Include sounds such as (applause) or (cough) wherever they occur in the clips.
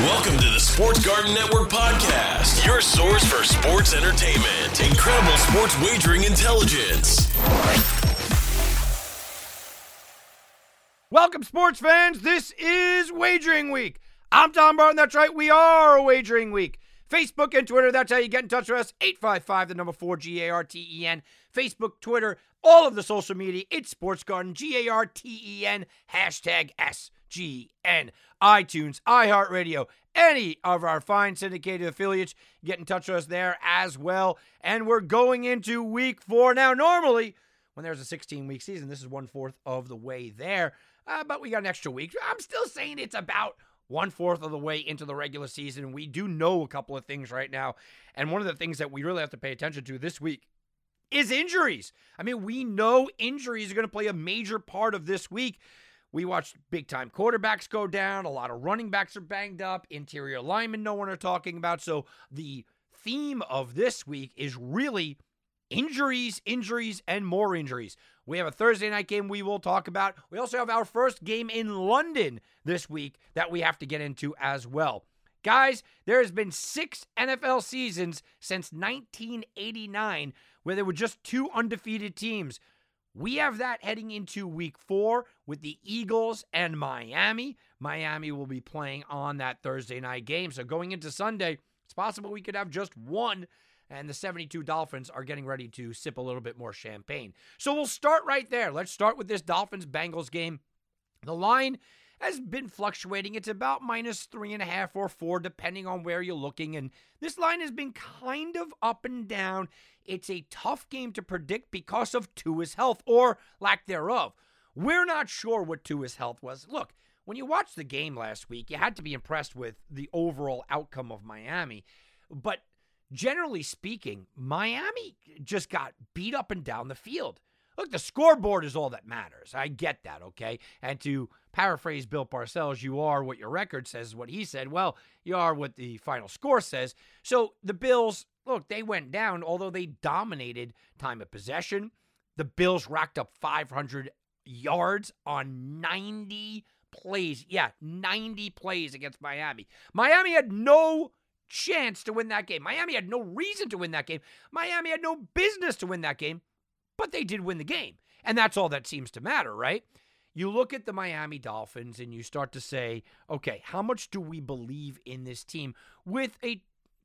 Welcome to the Sports Garden Network podcast, your source for sports entertainment, incredible sports wagering intelligence. Welcome, sports fans. This is Wagering Week. I'm Tom Barton. That's right, we are Wagering Week. Facebook and Twitter, that's how you get in touch with us. 855, the number 4, G A R T E N. Facebook, Twitter, all of the social media. It's Sports Garden, G A R T E N, hashtag SGN. iTunes, iHeartRadio, any of our fine syndicated affiliates, get in touch with us there as well. And we're going into week four. Now, normally, when there's a 16 week season, this is one fourth of the way there. Uh, but we got an extra week. I'm still saying it's about one fourth of the way into the regular season. We do know a couple of things right now. And one of the things that we really have to pay attention to this week is injuries. I mean, we know injuries are going to play a major part of this week. We watched big time quarterbacks go down. A lot of running backs are banged up. Interior linemen, no one are talking about. So the theme of this week is really injuries, injuries, and more injuries. We have a Thursday night game we will talk about. We also have our first game in London this week that we have to get into as well. Guys, there has been six NFL seasons since 1989 where there were just two undefeated teams. We have that heading into week four with the Eagles and Miami. Miami will be playing on that Thursday night game. So going into Sunday, it's possible we could have just one and the 72 Dolphins are getting ready to sip a little bit more champagne. So we'll start right there. Let's start with this Dolphins Bengals game. The line has been fluctuating. It's about minus three and a half or four, depending on where you're looking. And this line has been kind of up and down. It's a tough game to predict because of Tua's health or lack thereof. We're not sure what Tua's health was. Look, when you watched the game last week, you had to be impressed with the overall outcome of Miami. But generally speaking, Miami just got beat up and down the field. Look, the scoreboard is all that matters. I get that, okay? And to paraphrase Bill Parcells, you are what your record says, what he said. Well, you are what the final score says. So the Bills, look, they went down, although they dominated time of possession. The Bills racked up 500 yards on 90 plays. Yeah, 90 plays against Miami. Miami had no chance to win that game. Miami had no reason to win that game. Miami had no business to win that game, but they did win the game. And that's all that seems to matter, right? You look at the Miami Dolphins and you start to say, okay, how much do we believe in this team with a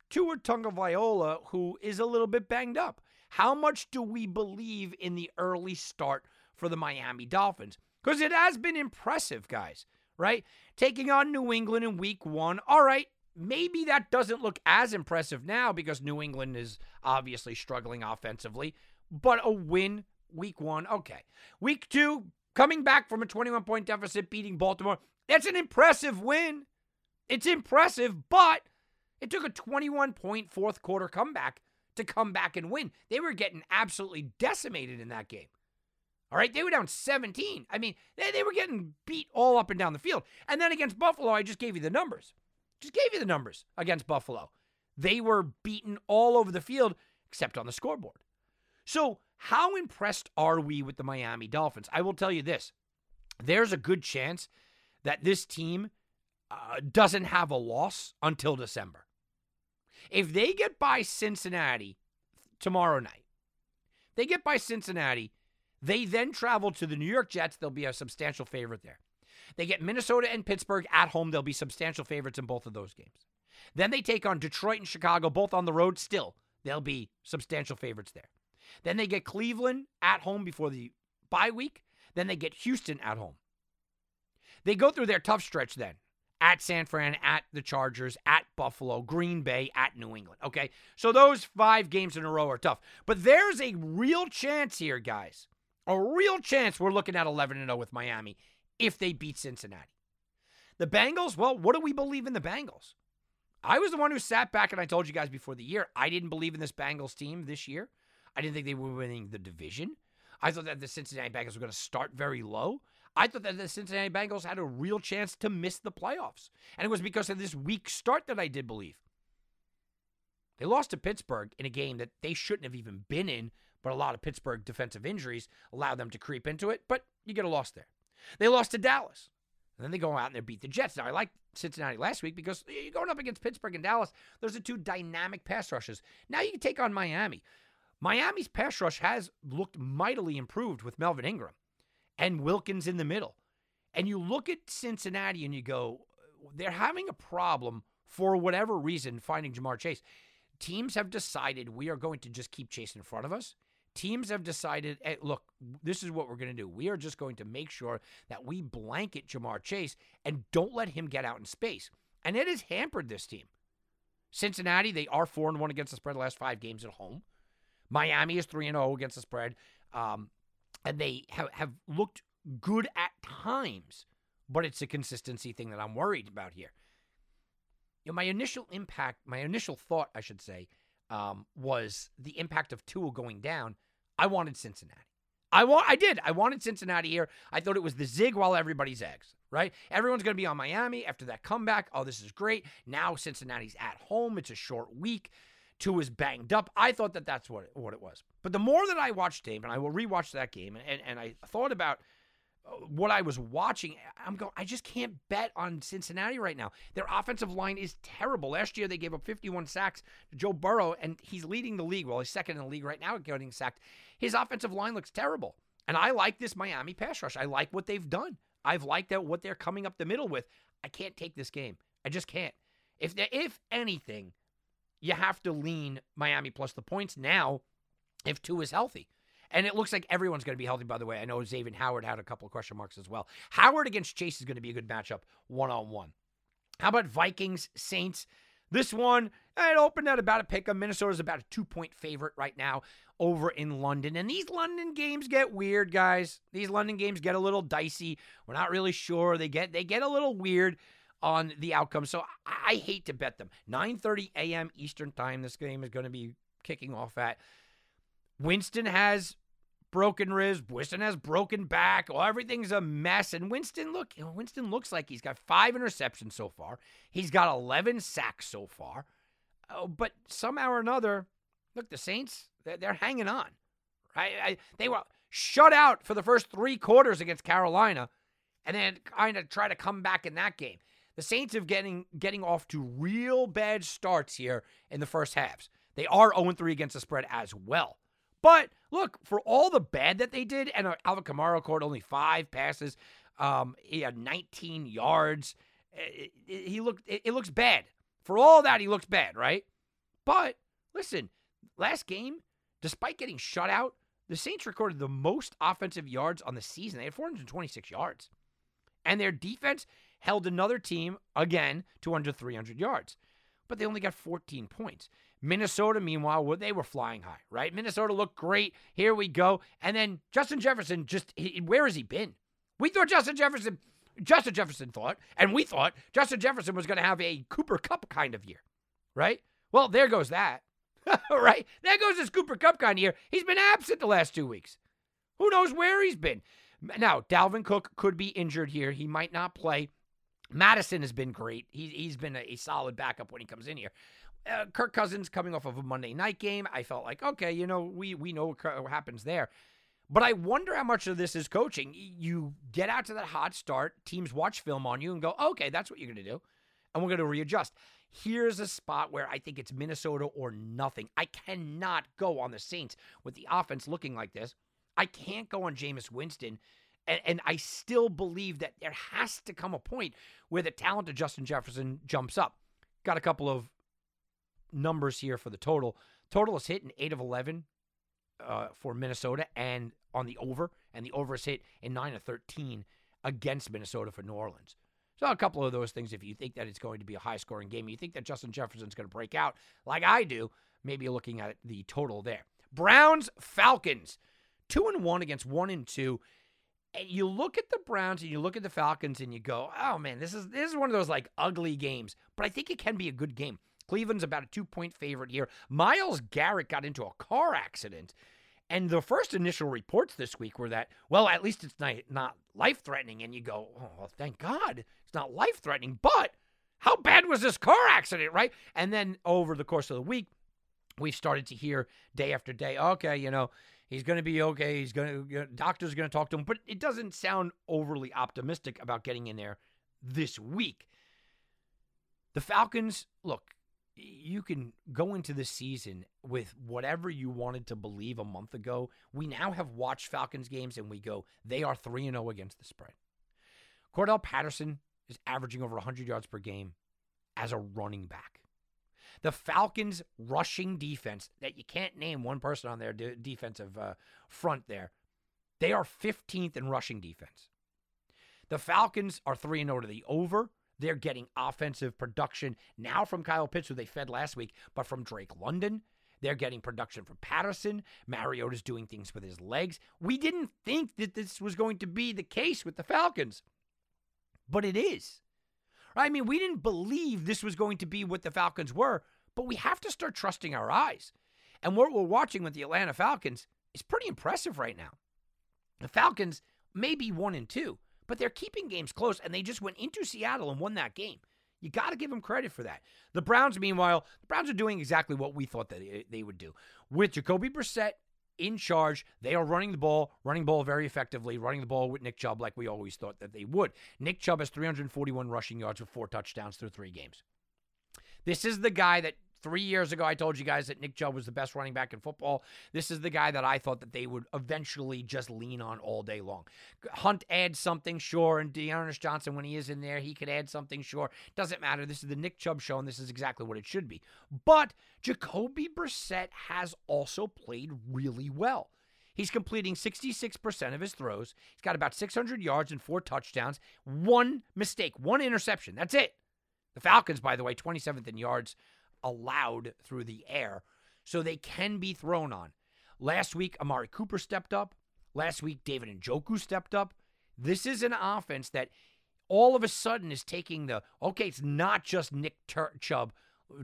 Tua Tagovailoa who is a little bit banged up? How much do we believe in the early start for the Miami Dolphins? Because it has been impressive, guys, right? Taking on New England in week one. All right, maybe that doesn't look as impressive now because New England is obviously struggling offensively, but a win week one, okay. Week two, coming back from a 21 point deficit, beating Baltimore, that's an impressive win. It's impressive, but it took a 21 point fourth quarter comeback to come back and win. They were getting absolutely decimated in that game. All right, they were down 17. I mean, they, they were getting beat all up and down the field. And then against Buffalo, I just gave you the numbers. Just gave you the numbers against Buffalo. They were beaten all over the field except on the scoreboard. So, how impressed are we with the Miami Dolphins? I will tell you this there's a good chance that this team uh, doesn't have a loss until December. If they get by Cincinnati tomorrow night, they get by Cincinnati, they then travel to the New York Jets. They'll be a substantial favorite there. They get Minnesota and Pittsburgh at home. They'll be substantial favorites in both of those games. Then they take on Detroit and Chicago, both on the road. Still, they'll be substantial favorites there. Then they get Cleveland at home before the bye week. Then they get Houston at home. They go through their tough stretch then at San Fran, at the Chargers, at Buffalo, Green Bay, at New England. Okay. So those five games in a row are tough. But there's a real chance here, guys. A real chance we're looking at 11 0 with Miami if they beat Cincinnati. The Bengals, well, what do we believe in the Bengals? I was the one who sat back and I told you guys before the year, I didn't believe in this Bengals team this year. I didn't think they were winning the division. I thought that the Cincinnati Bengals were going to start very low. I thought that the Cincinnati Bengals had a real chance to miss the playoffs. And it was because of this weak start that I did believe. They lost to Pittsburgh in a game that they shouldn't have even been in, but a lot of Pittsburgh defensive injuries allowed them to creep into it. But you get a loss there. They lost to Dallas. And then they go out and they beat the Jets. Now, I like Cincinnati last week because you're going up against Pittsburgh and Dallas. Those are two dynamic pass rushes. Now you can take on Miami. Miami's pass rush has looked mightily improved with Melvin Ingram and Wilkins in the middle. And you look at Cincinnati and you go, they're having a problem for whatever reason finding Ja'Marr Chase. Teams have decided we are going to just keep Chase in front of us. Teams have decided, hey, look, this is what we're going to do. We are just going to make sure that we blanket Ja'Marr Chase and don't let him get out in space. And it has hampered this team. Cincinnati, they are 4 and 1 against the spread the last five games at home. Miami is 3 and 0 against the spread. Um, and they have, have looked good at times, but it's a consistency thing that I'm worried about here. You know, my initial impact, my initial thought, I should say, um, was the impact of Tua going down. I wanted Cincinnati. I want, I did. I wanted Cincinnati here. I thought it was the zig while everybody's eggs, right? Everyone's going to be on Miami after that comeback. Oh, this is great. Now Cincinnati's at home. It's a short week. Tua is banged up. I thought that that's what it, what it was. But the more that I watched game, and I will rewatch that game, and, and I thought about uh, what I was watching, I'm going, I just can't bet on Cincinnati right now. Their offensive line is terrible. Last year, they gave up 51 sacks to Joe Burrow, and he's leading the league. Well, he's second in the league right now getting sacked. His offensive line looks terrible. And I like this Miami pass rush. I like what they've done. I've liked that what they're coming up the middle with. I can't take this game. I just can't. If if anything, you have to lean Miami plus the points now if Tua is healthy. And it looks like everyone's going to be healthy, by the way. I know Xavier Howard had a couple of question marks as well. Howard against Chase is going to be a good matchup one on one. How about Vikings, Saints? This one, it opened at about a pick. Minnesota's about a two point favorite right now over in London. And these London games get weird, guys. These London games get a little dicey. We're not really sure. They get they get a little weird on the outcome. So I, hate to bet them. 9:30 a.m. Eastern Time. This game is going to be kicking off at. Winston has broken ribs. Winston has broken back. Well, everything's a mess. And Winston, look, Winston looks like he's got five interceptions so far. He's got 11 sacks so far. Oh, but somehow or another, look, the Saints, they're, they're hanging on. Right? I, they were shut out for the first three quarters against Carolina, and then kind of try to come back in that game. The Saints have getting getting off to real bad starts here in the first halves. They are 0-3 against the spread as well. But look, for all the bad that they did, and uh, Alvin Kamara caught only five passes. Um, he had 19 yards. It, it, he looked. It, it looks bad. For all that, he looks bad, right? But listen, last game, despite getting shut out, the Saints recorded the most offensive yards on the season. They had 426 yards, and their defense held another team again to under 300 yards, but they only got 14 points. Minnesota, meanwhile, they were flying high, right? Minnesota looked great. Here we go. And then Justin Jefferson just, he, where has he been? We thought Justin Jefferson, Justin Jefferson thought, and we thought Justin Jefferson was going to have a Cooper Kupp kind of year, right? Well, there goes that, (laughs) right? There goes this Cooper Kupp kind of year. He's been absent the last two weeks. Who knows where he's been? Now, Dalvin Cook could be injured here. He might not play. Mattison has been great. He, he's been a, a solid backup when he comes in here. Uh, Kirk Cousins coming off of a Monday night game, I felt like, okay, you know, we we know what happens there. But I wonder how much of this is coaching. You get out to that hot start, teams watch film on you and go, okay, that's what you're going to do. And we're going to readjust. Here's a spot where I think it's Minnesota or nothing. I cannot go on the Saints with the offense looking like this. I can't go on Jameis Winston And, and I still believe that there has to come a point where the talent of Justin Jefferson jumps up. Got a couple of numbers here for the total. Total is hit in 8 of 11 uh, for Minnesota and on the over, and the over is hit in 9 of 13 against Minnesota for New Orleans. So a couple of those things, if you think that it's going to be a high scoring game, you think that Justin Jefferson's going to break out like I do, maybe looking at the total there. Browns, Falcons, two and one against one and two. And you look at the Browns and you look at the Falcons and you go, oh man, this is this is one of those like ugly games. But I think it can be a good game. Cleveland's about a two point favorite here. Myles Garrett got into a car accident. And the first initial reports this week were that, well, at least it's not, life threatening. And you go, oh, well, thank God it's not life threatening. But how bad was this car accident, right? And then over the course of the week, we've started to hear day after day, okay, you know, he's going to be okay. He's going to, doctor's going to talk to him. But it doesn't sound overly optimistic about getting in there this week. The Falcons, look, you can go into the season with whatever you wanted to believe a month ago. We now have watched Falcons games and we go, they are 3 0 against the spread. Cordarrelle Patterson is averaging over 100 yards per game as a running back. The Falcons' rushing defense, that you can't name one person on their de- defensive uh, front there, they are 15th in rushing defense. The Falcons are 3 0 to the over. They're getting offensive production now from Kyle Pitts, who they fed last week, but from Drake London. They're getting production from Patterson. Mariota's doing things with his legs. We didn't think that this was going to be the case with the Falcons, but it is. I mean, we didn't believe this was going to be what the Falcons were, but we have to start trusting our eyes. And what we're watching with the Atlanta Falcons is pretty impressive right now. The Falcons may be one and two, but they're keeping games close, and they just went into Seattle and won that game. You got to give them credit for that. The Browns, meanwhile, the Browns are doing exactly what we thought that they would do. With Jacoby Brissett in charge, they are running the ball, running the ball very effectively, running the ball with Nick Chubb like we always thought that they would. Nick Chubb has 341 rushing yards with four touchdowns through three games. This is the guy that Three years ago, I told you guys that Nick Chubb was the best running back in football. This is the guy that I thought that they would eventually just lean on all day long. Hunt adds something, sure, and D'Ernest Johnson, when he is in there, he could add something, sure. Doesn't matter. This is the Nick Chubb show, and this is exactly what it should be. But Jacoby Brissett has also played really well. He's completing 66% of his throws. He's got about 600 yards and four touchdowns. One mistake, one interception. That's it. The Falcons, by the way, 27th in yards allowed through the air, so they can be thrown on. Last week, Amari Cooper stepped up. Last week, David and Njoku stepped up. This is an offense that all of a sudden is taking the okay, it's not just Nick Tur- Chubb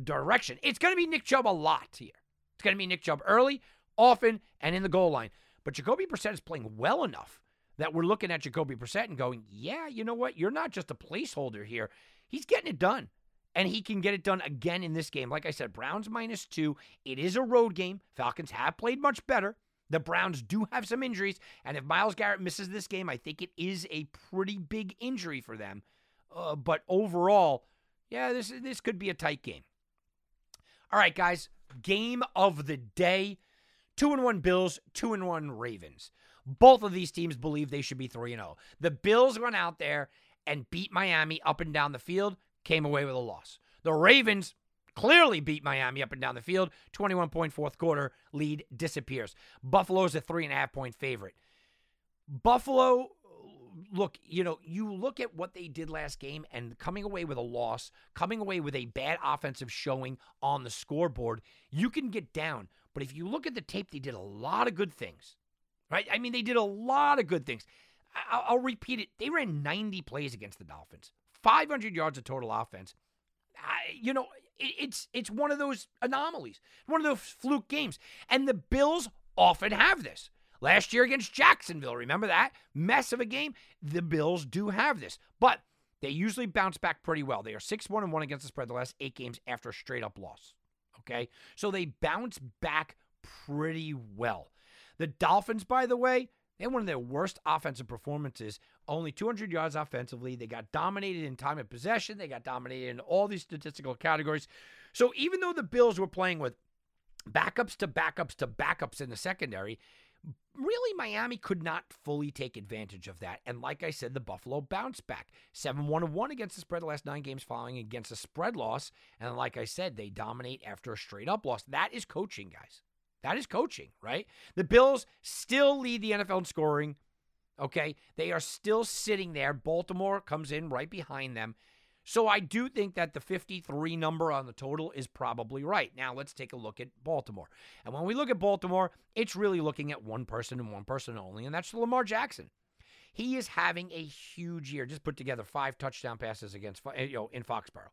direction. It's going to be Nick Chubb a lot here. It's going to be Nick Chubb early, often, and in the goal line. But Jacoby Brissett is playing well enough that we're looking at Jacoby Brissett and going, yeah, you know what? You're not just a placeholder here. He's getting it done and he can get it done again in this game. Like I said, Browns minus two. It is a road game. Falcons have played much better. The Browns do have some injuries, and if Myles Garrett misses this game, I think it is a pretty big injury for them. Uh, but overall, yeah, this this could be a tight game. All right, guys, game of the day: two and one Bills, two and one Ravens. Both of these teams believe they should be three and zero. Oh. The Bills went out there and beat Miami up and down the field came away with a loss. The Ravens clearly beat Miami up and down the field. 21 point fourth quarter lead disappears. Buffalo's a three and a half point favorite. Buffalo, look, you know, you look at what they did last game and coming away with a loss, coming away with a bad offensive showing on the scoreboard, you can get down. But if you look at the tape, they did a lot of good things, right? I mean, they did a lot of good things. I'll, I'll repeat it. They ran 90 plays against the Dolphins. 500 yards of total offense. I, you know, it, it's it's one of those anomalies, one of those fluke games, and the Bills often have this. Last year against Jacksonville, remember that mess of a game? The Bills do have this, but they usually bounce back pretty well. They are 6 1 and 1 against the spread the last eight games after a straight up loss. Okay? So they bounce back pretty well. The Dolphins, by the way, they had one of their worst offensive performances, only 200 yards offensively. They got dominated in time of possession. They got dominated in all these statistical categories. So even though the Bills were playing with backups to backups to backups in the secondary, really, Miami could not fully take advantage of that. And like I said, the Buffalo bounced back 7 1 1 against the spread the last nine games following against a spread loss. And like I said, they dominate after a straight up loss. That is coaching, guys. That is coaching, right? The Bills still lead the NFL in scoring. Okay. They are still sitting there. Baltimore comes in right behind them. So I do think that the 53 number on the total is probably right. Now let's take a look at Baltimore. And when we look at Baltimore, it's really looking at one person and one person only, and that's Lamar Jackson. He is having a huge year. Just put together five touchdown passes against you know in Foxborough.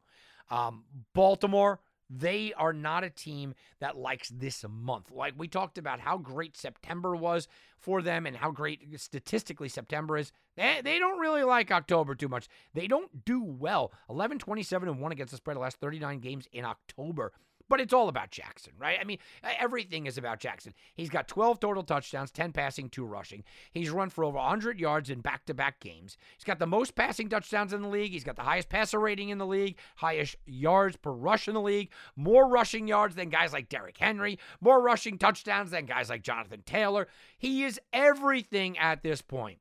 Um, Baltimore they are not a team that likes this month. Like we talked about how great September was for them and how great statistically September is. They, they don't really like October too much. They don't do well. 11 27 and 1 against the spread the last 39 games in October. But it's all about Jackson, right? I mean, everything is about Jackson. He's got 12 total touchdowns, 10 passing, 2 rushing. He's run for over 100 yards in back to back games. He's got the most passing touchdowns in the league. He's got the highest passer rating in the league, highest yards per rush in the league, more rushing yards than guys like Derrick Henry, more rushing touchdowns than guys like Jonathan Taylor. He is everything at this point.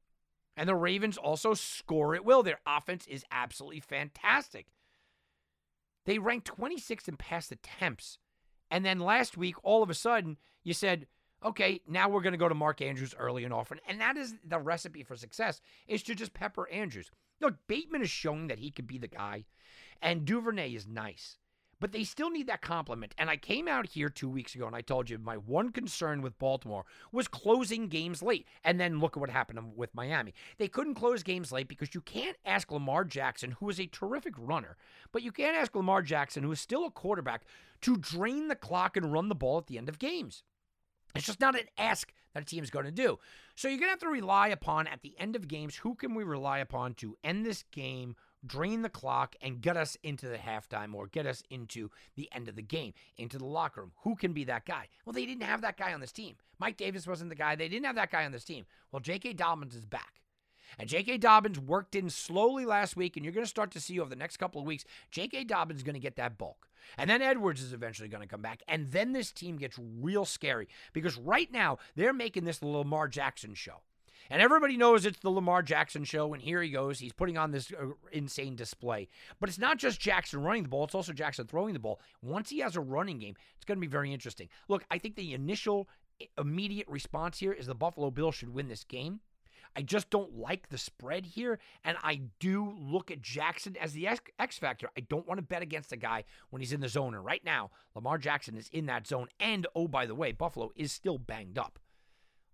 And the Ravens also score at will. Their offense is absolutely fantastic. They ranked 26th in pass attempts. And then last week, all of a sudden, you said, okay, now we're going to go to Mark Andrews early and often. And that is the recipe for success, is to just pepper Andrews. Look, Bateman is showing that he could be the guy, and Duvernay is nice but they still need that complement. And I came out here two weeks ago and I told you my one concern with Baltimore was closing games late. And then look at what happened with Miami. They couldn't close games late because you can't ask Lamar Jackson, who is a terrific runner, but you can't ask Lamar Jackson, who is still a quarterback, to drain the clock and run the ball at the end of games. It's just not an ask that a team is going to do. So you're going to have to rely upon at the end of games who can we rely upon to end this game drain the clock and get us into the halftime or get us into the end of the game, into the locker room. Who can be that guy? Well, they didn't have that guy on this team. Mike Davis wasn't the guy. They didn't have that guy on this team. Well, J.K. Dobbins is back. And J.K. Dobbins worked in slowly last week, and you're going to start to see over the next couple of weeks, J.K. Dobbins is going to get that bulk. And then Edwards is eventually going to come back. And then this team gets real scary because right now they're making this Lamar Jackson show. And everybody knows it's the Lamar Jackson show, and here he goes. He's putting on this uh, insane display. But it's not just Jackson running the ball, it's also Jackson throwing the ball. Once he has a running game, it's going to be very interesting. Look, I think the initial immediate response here is the Buffalo Bills should win this game. I just don't like the spread here, and I do look at Jackson as the X factor. I don't want to bet against a guy when he's in the zone, and right now, Lamar Jackson is in that zone. And oh, by the way, Buffalo is still banged up.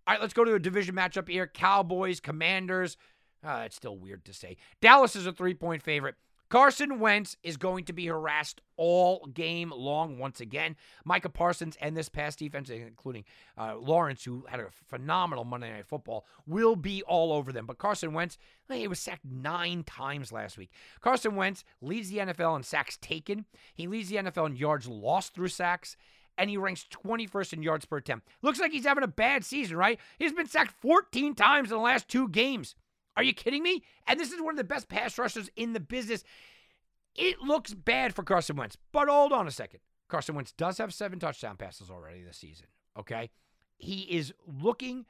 All right, let's go to a division matchup here Cowboys, Commanders. Uh, it's still weird to say. Dallas is a three point favorite. Carson Wentz is going to be harassed all game long once again. Micah Parsons and this past defense, including uh, Lawrence, who had a phenomenal Monday Night Football, will be all over them. But Carson Wentz, he was sacked nine times last week. Carson Wentz leads the NFL in sacks taken. He leads the NFL in yards lost through sacks and he ranks 21st in yards per attempt. Looks like he's having a bad season, right? He's been sacked 14 times in the last two games. Are you kidding me? And this is one of the best pass rushers in the business. It looks bad for Carson Wentz. But hold on a second. Carson Wentz does have seven touchdown passes already this season. Okay. He is looking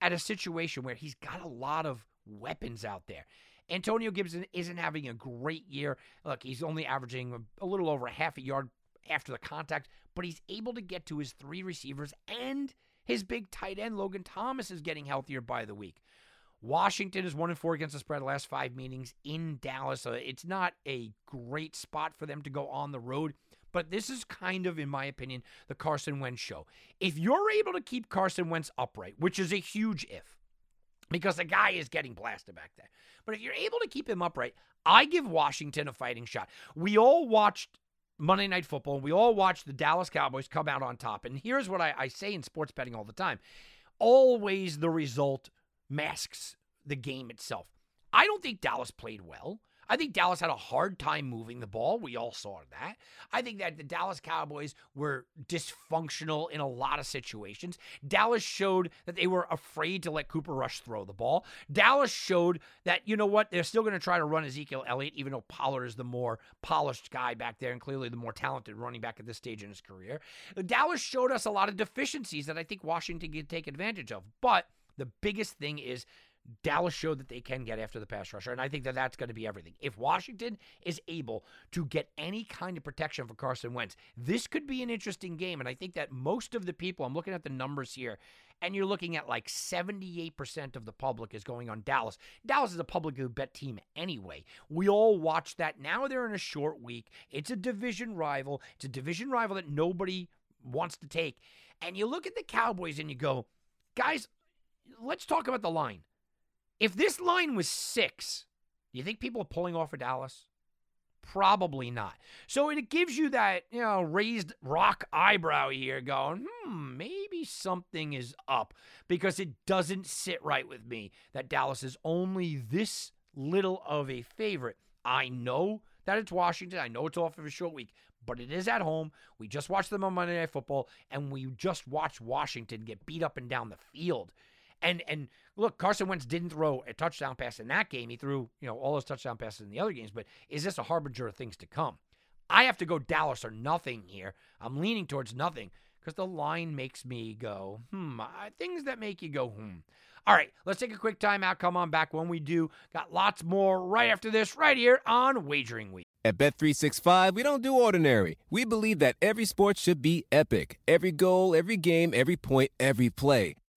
at a situation where he's got a lot of weapons out there. Antonio Gibson isn't having a great year. Look, he's only averaging a little over a half a yard after the contact, but he's able to get to his three receivers and his big tight end, Logan Thomas, is getting healthier by the week. Washington is one and four against the spread the last five meetings in Dallas. So it's not a great spot for them to go on the road. But this is kind of, in my opinion, the Carson Wentz show. If you're able to keep Carson Wentz upright, which is a huge if, because the guy is getting blasted back there. But if you're able to keep him upright, I give Washington a fighting shot. We all watched Monday Night Football. and We all watch the Dallas Cowboys come out on top. And here's what I, I say in sports betting all the time always the result masks the game itself. I don't think Dallas played well. I think Dallas had a hard time moving the ball. We all saw that. I think that the Dallas Cowboys were dysfunctional in a lot of situations. Dallas showed that they were afraid to let Cooper Rush throw the ball. Dallas showed that, you know what, they're still going to try to run Ezekiel Elliott, even though Pollard is the more polished guy back there and clearly the more talented running back at this stage in his career. Dallas showed us a lot of deficiencies that I think Washington can take advantage of. But The biggest thing is Dallas showed that they can get after the pass rusher, and I think that that's going to be everything. If Washington is able to get any kind of protection for Carson Wentz, this could be an interesting game. And I think that most of the people, I'm looking at the numbers here, and you're looking at like 78% of the public is going on Dallas. Dallas is a publicly bet team anyway. We all watch that. Now they're in a short week. It's a division rival. It's a division rival that nobody wants to take. And you look at the Cowboys and you go, guys, let's talk about the line. If this line was six, do you think people are pulling off for Dallas? Probably not. So it gives you that, you know, raised rock eyebrow here going, hmm, maybe something is up because it doesn't sit right with me that Dallas is only this little of a favorite. I know that it's Washington. I know it's off of a short week, but it is at home. We just watched them on Monday Night Football, and we just watched Washington get beat up and down the field. And and look, Carson Wentz didn't throw a touchdown pass in that game. He threw, you know, all his touchdown passes in the other games, but is this a harbinger of things to come? I have to go Dallas or nothing here. I'm leaning towards nothing because the line makes me go, hmm, things that make you go, hmm. All right, let's take a quick timeout. Come on back when we do. Got lots more right after this, right here on Wagering Week. At Bet365, we don't do ordinary. We believe that every sport should be epic every goal, every game, every point, every play.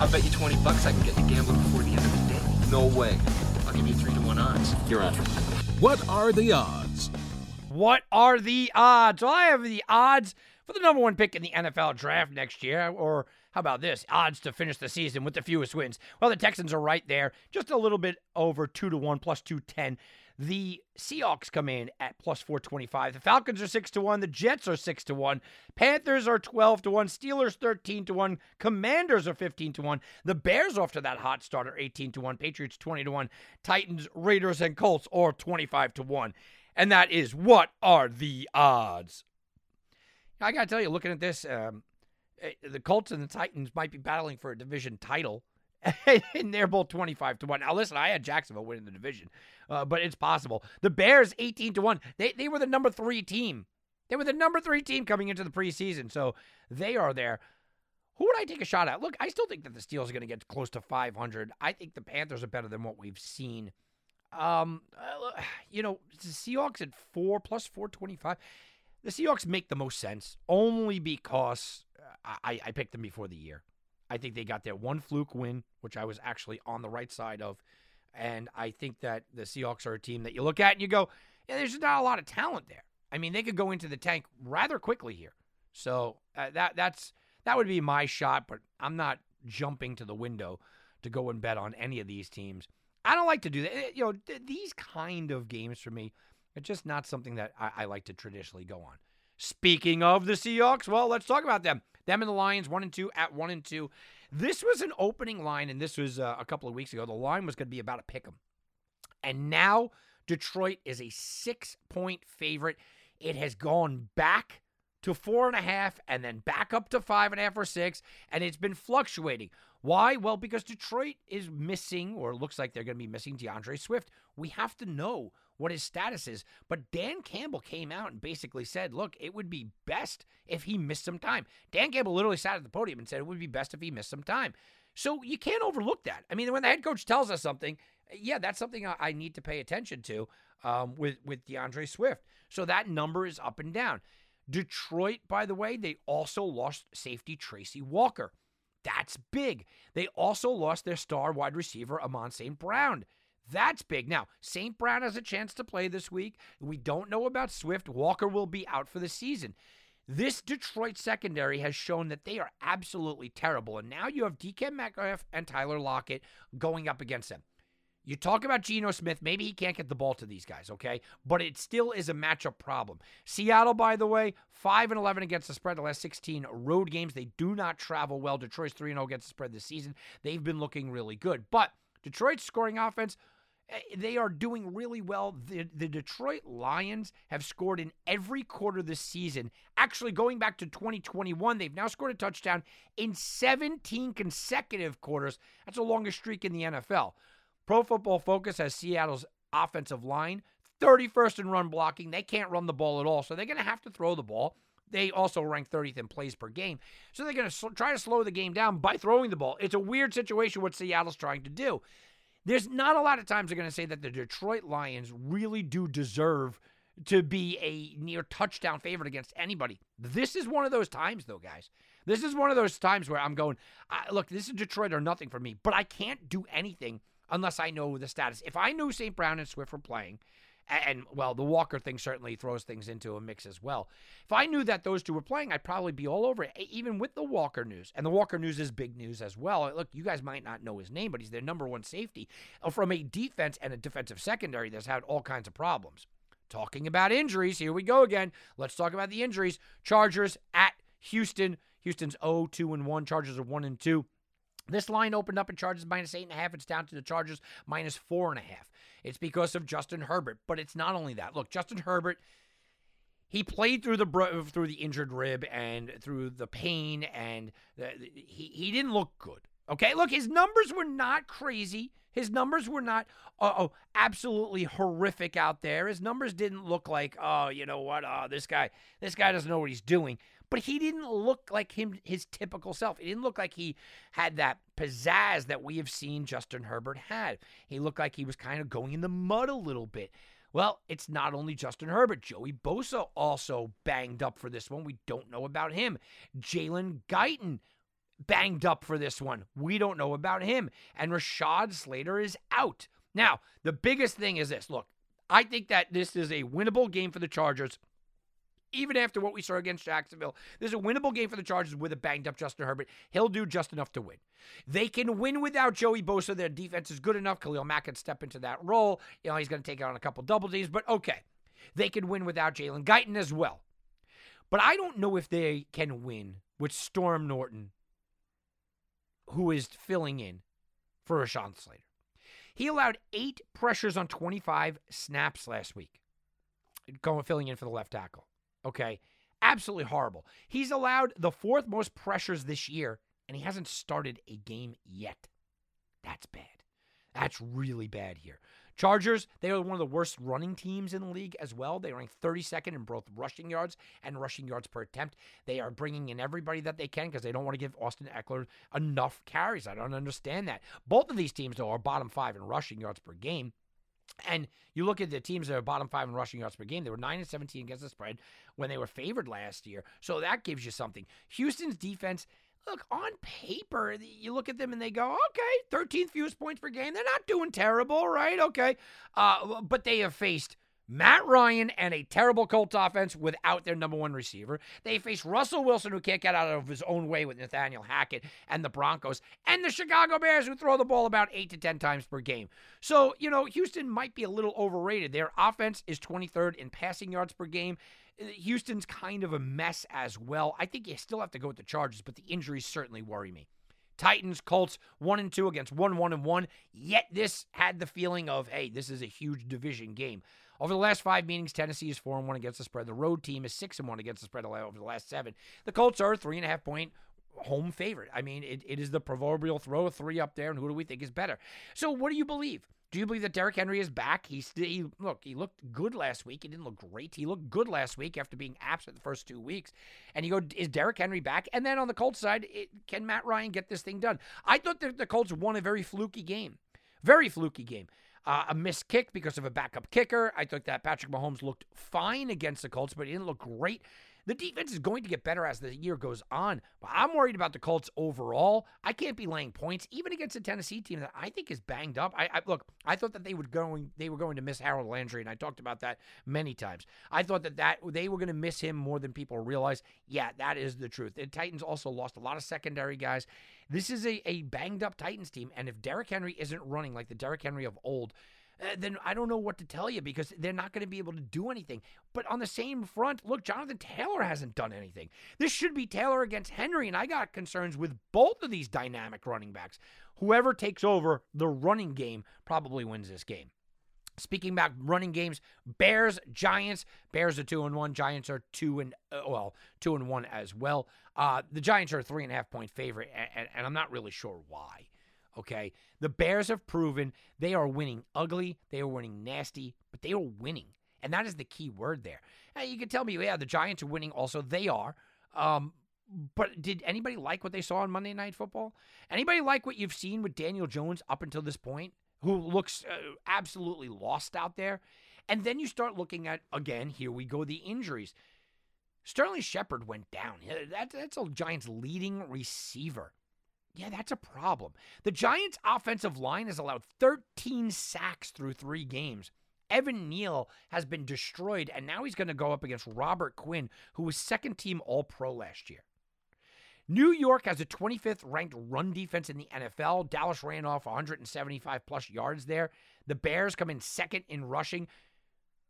I'll bet you 20 bucks I can get you gambling before the end of the day. No way. I'll give you 3 to 1 odds. You're on. What are the odds? What are the odds? Well, I have the odds for the number one pick in the NFL draft next year, or how about this? Odds to finish the season with the fewest wins. Well, the Texans are right there, just a little bit over 2 to 1, plus 210. The Seahawks come in at plus 425. The Falcons are 6 to 1. The Jets are 6 to 1. Panthers are 12 to 1. Steelers 13 to 1. Commanders are 15 to 1. The Bears off to that hot start are 18 to 1. Patriots 20 to 1. Titans, Raiders, and Colts are 25 to 1. And that is what are the odds? I got to tell you, looking at this, um, the Colts and the Titans might be battling for a division title. (laughs) and they're both 25 to 1. Now, listen, I had Jacksonville winning the division, uh, but it's possible. The Bears, 18 to 1. They, they were the number three team. They were the number three team coming into the preseason, so they are there. Who would I take a shot at? Look, I still think that the Steelers are going to get close to 500. I think the Panthers are better than what we've seen. Um, uh, (sighs) you know, the Seahawks at four plus 425. The Seahawks make the most sense only because I, I picked them before the year. I think they got their one fluke win, which I was actually on the right side of. And I think that the Seahawks are a team that you look at and you go, yeah, there's not a lot of talent there. I mean, they could go into the tank rather quickly here. So uh, that that's that would be my shot, but I'm not jumping to the window to go and bet on any of these teams. I don't like to do that. Eh, you know, th- these kind of games for me, it's just not something that I, I like to traditionally go on. Speaking of the Seahawks, well, let's talk about them. Them and the Lions, one and two at one and two. This was an opening line, and this was uh, a couple of weeks ago. The line was going to be about a pick 'em, and now Detroit is a six point favorite. It has gone back to four and a half, and then back up to five and a half or six, and it's been fluctuating. Why? Well, because Detroit is missing, or looks like they're going to be missing D'Andre Swift. We have to know what his status is. But Dan Campbell came out and basically said, look, it would be best if he missed some time. Dan Campbell literally sat at the podium and said it would be best if he missed some time. So you can't overlook that. I mean, when the head coach tells us something, yeah, that's something I need to pay attention to um, with with D'Andre Swift. So that number is up and down. Detroit, by the way, they also lost safety Tracy Walker. That's big. They also lost their star wide receiver Amon St. Brown. That's big. Now, St. Brown has a chance to play this week. We don't know about Swift. Walker will be out for the season. This Detroit secondary has shown that they are absolutely terrible. And now you have DK Metcalf and Tyler Lockett going up against them. You talk about Geno Smith, maybe he can't get the ball to these guys, okay? But it still is a matchup problem. Seattle, by the way, 5 and 11 against the spread the last 16 road games. They do not travel well. Detroit's 3 0 against the spread this season. They've been looking really good. But Detroit's scoring offense, Eh, they are doing really well. The, the Detroit Lions have scored in every quarter this season. Actually, going back to 2021, they've now scored a touchdown in 17 consecutive quarters. That's the longest streak in the NFL. Pro Football Focus has Seattle's offensive line 31st in run blocking. They can't run the ball at all, so they're going to have to throw the ball. They also rank 30th in plays per game. So they're going to sl- try to slow the game down by throwing the ball. It's a weird situation what Seattle's trying to do. There's not a lot of times they're going to say that the Detroit Lions really do deserve to be a near touchdown favorite against anybody. This is one of those times, though, guys. This is one of those times where I'm going, look, this is Detroit or nothing for me, but I can't do anything unless I know the status. If I knew St. Brown and Swift were playing, and well, the Walker thing certainly throws things into a mix as well. If I knew that those two were playing, I'd probably be all over it, even with the Walker news. And the Walker news is big news as well. Look, you guys might not know his name, but he's their number one safety uh, from a defense and a defensive secondary that's had all kinds of problems. Talking about injuries, here we go again. Let's talk about the injuries. Chargers at Houston. Houston's 0 2 and 1. Chargers are 1 and 2. This line opened up at Chargers minus eight and a half. It's down to the Chargers minus four and a half. It's because of Justin Herbert, but it's not only that. Look, Justin Herbert, he played through the through the injured rib and through the pain, and he he didn't look good. Okay, look, his numbers were not crazy. His numbers were not uh, oh absolutely horrific out there. His numbers didn't look like oh you know what oh this guy this guy doesn't know what he's doing but he didn't look like him his typical self. He didn't look like he had that pizzazz that we have seen Justin Herbert had. He looked like he was kind of going in the mud a little bit. Well, it's not only Justin Herbert. Joey Bosa also banged up for this one. We don't know about him. Jalen Guyton banged up for this one. We don't know about him. And Rashawn Slater is out. Now, the biggest thing is this look, I think that this is a winnable game for the Chargers even after what we saw against Jacksonville. There's a winnable game for the Chargers with a banged up Justin Herbert. He'll do just enough to win. They can win without Joey Bosa. Their defense is good enough. Khalil Mack can step into that role. You know, he's going to take on a couple double D's, but okay. They can win without Jalen Guyton as well. But I don't know if they can win with Storm Norton, who is filling in for Rashawn Slater. He allowed eight pressures on 25 snaps last week, going filling in for the left tackle. Okay. Absolutely horrible. He's allowed the fourth most pressures this year, and he hasn't started a game yet. That's bad. That's really bad here. Chargers, they are one of the worst running teams in the league as well. They rank 32nd in both rushing yards and rushing yards per attempt. They are bringing in everybody that they can because they don't want to give Austin Ekeler enough carries. I don't understand that. Both of these teams, though, are bottom five in rushing yards per game. And you look at the teams that are bottom five in rushing yards per game. They were 9 and 17 against the spread when they were favored last year. So that gives you something. Houston's defense, look, on paper, you look at them and they go, okay, 13th fewest points per game. They're not doing terrible, right? Okay. Uh, but they have faced Matt Ryan and a terrible Colts offense without their number one receiver. They face Russell Wilson, who can't get out of his own way with Nathaniel Hackett and the Broncos, and the Chicago Bears, who throw the ball about eight to 10 times per game. So, you know, Houston might be a little overrated. Their offense is 23rd in passing yards per game. Houston's kind of a mess as well. I think you still have to go with the Chargers, but the injuries certainly worry me. Titans, Colts, one and two against one, one and one. Yet this had the feeling of, hey, this is a huge division game. Over the last five meetings, Tennessee is four and one against the spread. The road team is six and one against the spread over the last seven. The Colts are three and a half point home favorite. I mean, it, it is the proverbial throw a three up there, and who do we think is better? So, what do you believe? Do you believe that Derrick Henry is back? He's he look, he looked good last week. He didn't look great. He looked good last week after being absent the first two weeks. And you go, is Derrick Henry back? And then on the Colts side, it, can Matt Ryan get this thing done? I thought that the Colts won a very fluky game, very fluky game. Uh, a missed kick because of a backup kicker. I thought that Patrick Mahomes looked fine against the Colts, but he didn't look great. The defense is going to get better as the year goes on, but I'm worried about the Colts overall. I can't be laying points even against a Tennessee team that I think is banged up. I, I look, I thought that they would going they were going to miss Harold Landry, and I talked about that many times. I thought that that they were going to miss him more than people realize. Yeah, that is the truth. The Titans also lost a lot of secondary guys. This is a, a banged up Titans team, and if Derrick Henry isn't running like the Derrick Henry of old, uh, then I don't know what to tell you because they're not going to be able to do anything. But on the same front, look, Jonathan Taylor hasn't done anything. This should be Taylor against Henry, and I got concerns with both of these dynamic running backs. Whoever takes over the running game probably wins this game. Speaking about running games, Bears, Giants. Bears are two and one. Giants are two and uh, well, two and one as well. Uh, the Giants are a three and a half point favorite, and, and I'm not really sure why. Okay, the Bears have proven they are winning ugly, they are winning nasty, but they are winning, and that is the key word there. Now, you can tell me, yeah, the Giants are winning. Also, they are. Um, but did anybody like what they saw on Monday Night Football? Anybody like what you've seen with Daniel Jones up until this point? who looks uh, absolutely lost out there. And then you start looking at, again, here we go, the injuries. Sterling Shepard went down. That, that's a Giants' leading receiver. Yeah, that's a problem. The Giants' offensive line has allowed 13 sacks through three games. Evan Neal has been destroyed, and now he's going to go up against Robert Quinn, who was second team All Pro last year. New York has a 25th ranked run defense in the NFL. Dallas ran off 175 plus yards there. The Bears come in second in rushing.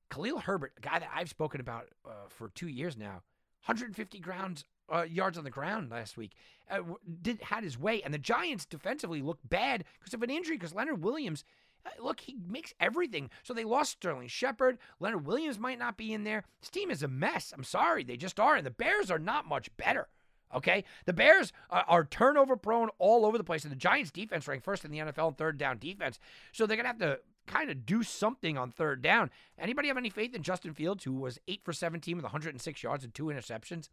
Khalil Herbert, a guy that I've spoken about uh, for two years now, 150 grounds uh, yards on the ground last week, uh, did had his way, and the Giants defensively looked bad because of an injury. Because Leonard Williams, uh, look, he makes everything. So they lost Sterling Shepard. Leonard Williams might not be in there. This team is a mess. I'm sorry, they just are, and the Bears are not much better. Okay, the Bears are, are, turnover prone all over the place, and the Giants' defense ranked first in the NFL in third down defense. So they're gonna have to kind of do something on third down. Anybody have any faith in Justin Fields, who was eight for 17 with 106 yards and two interceptions?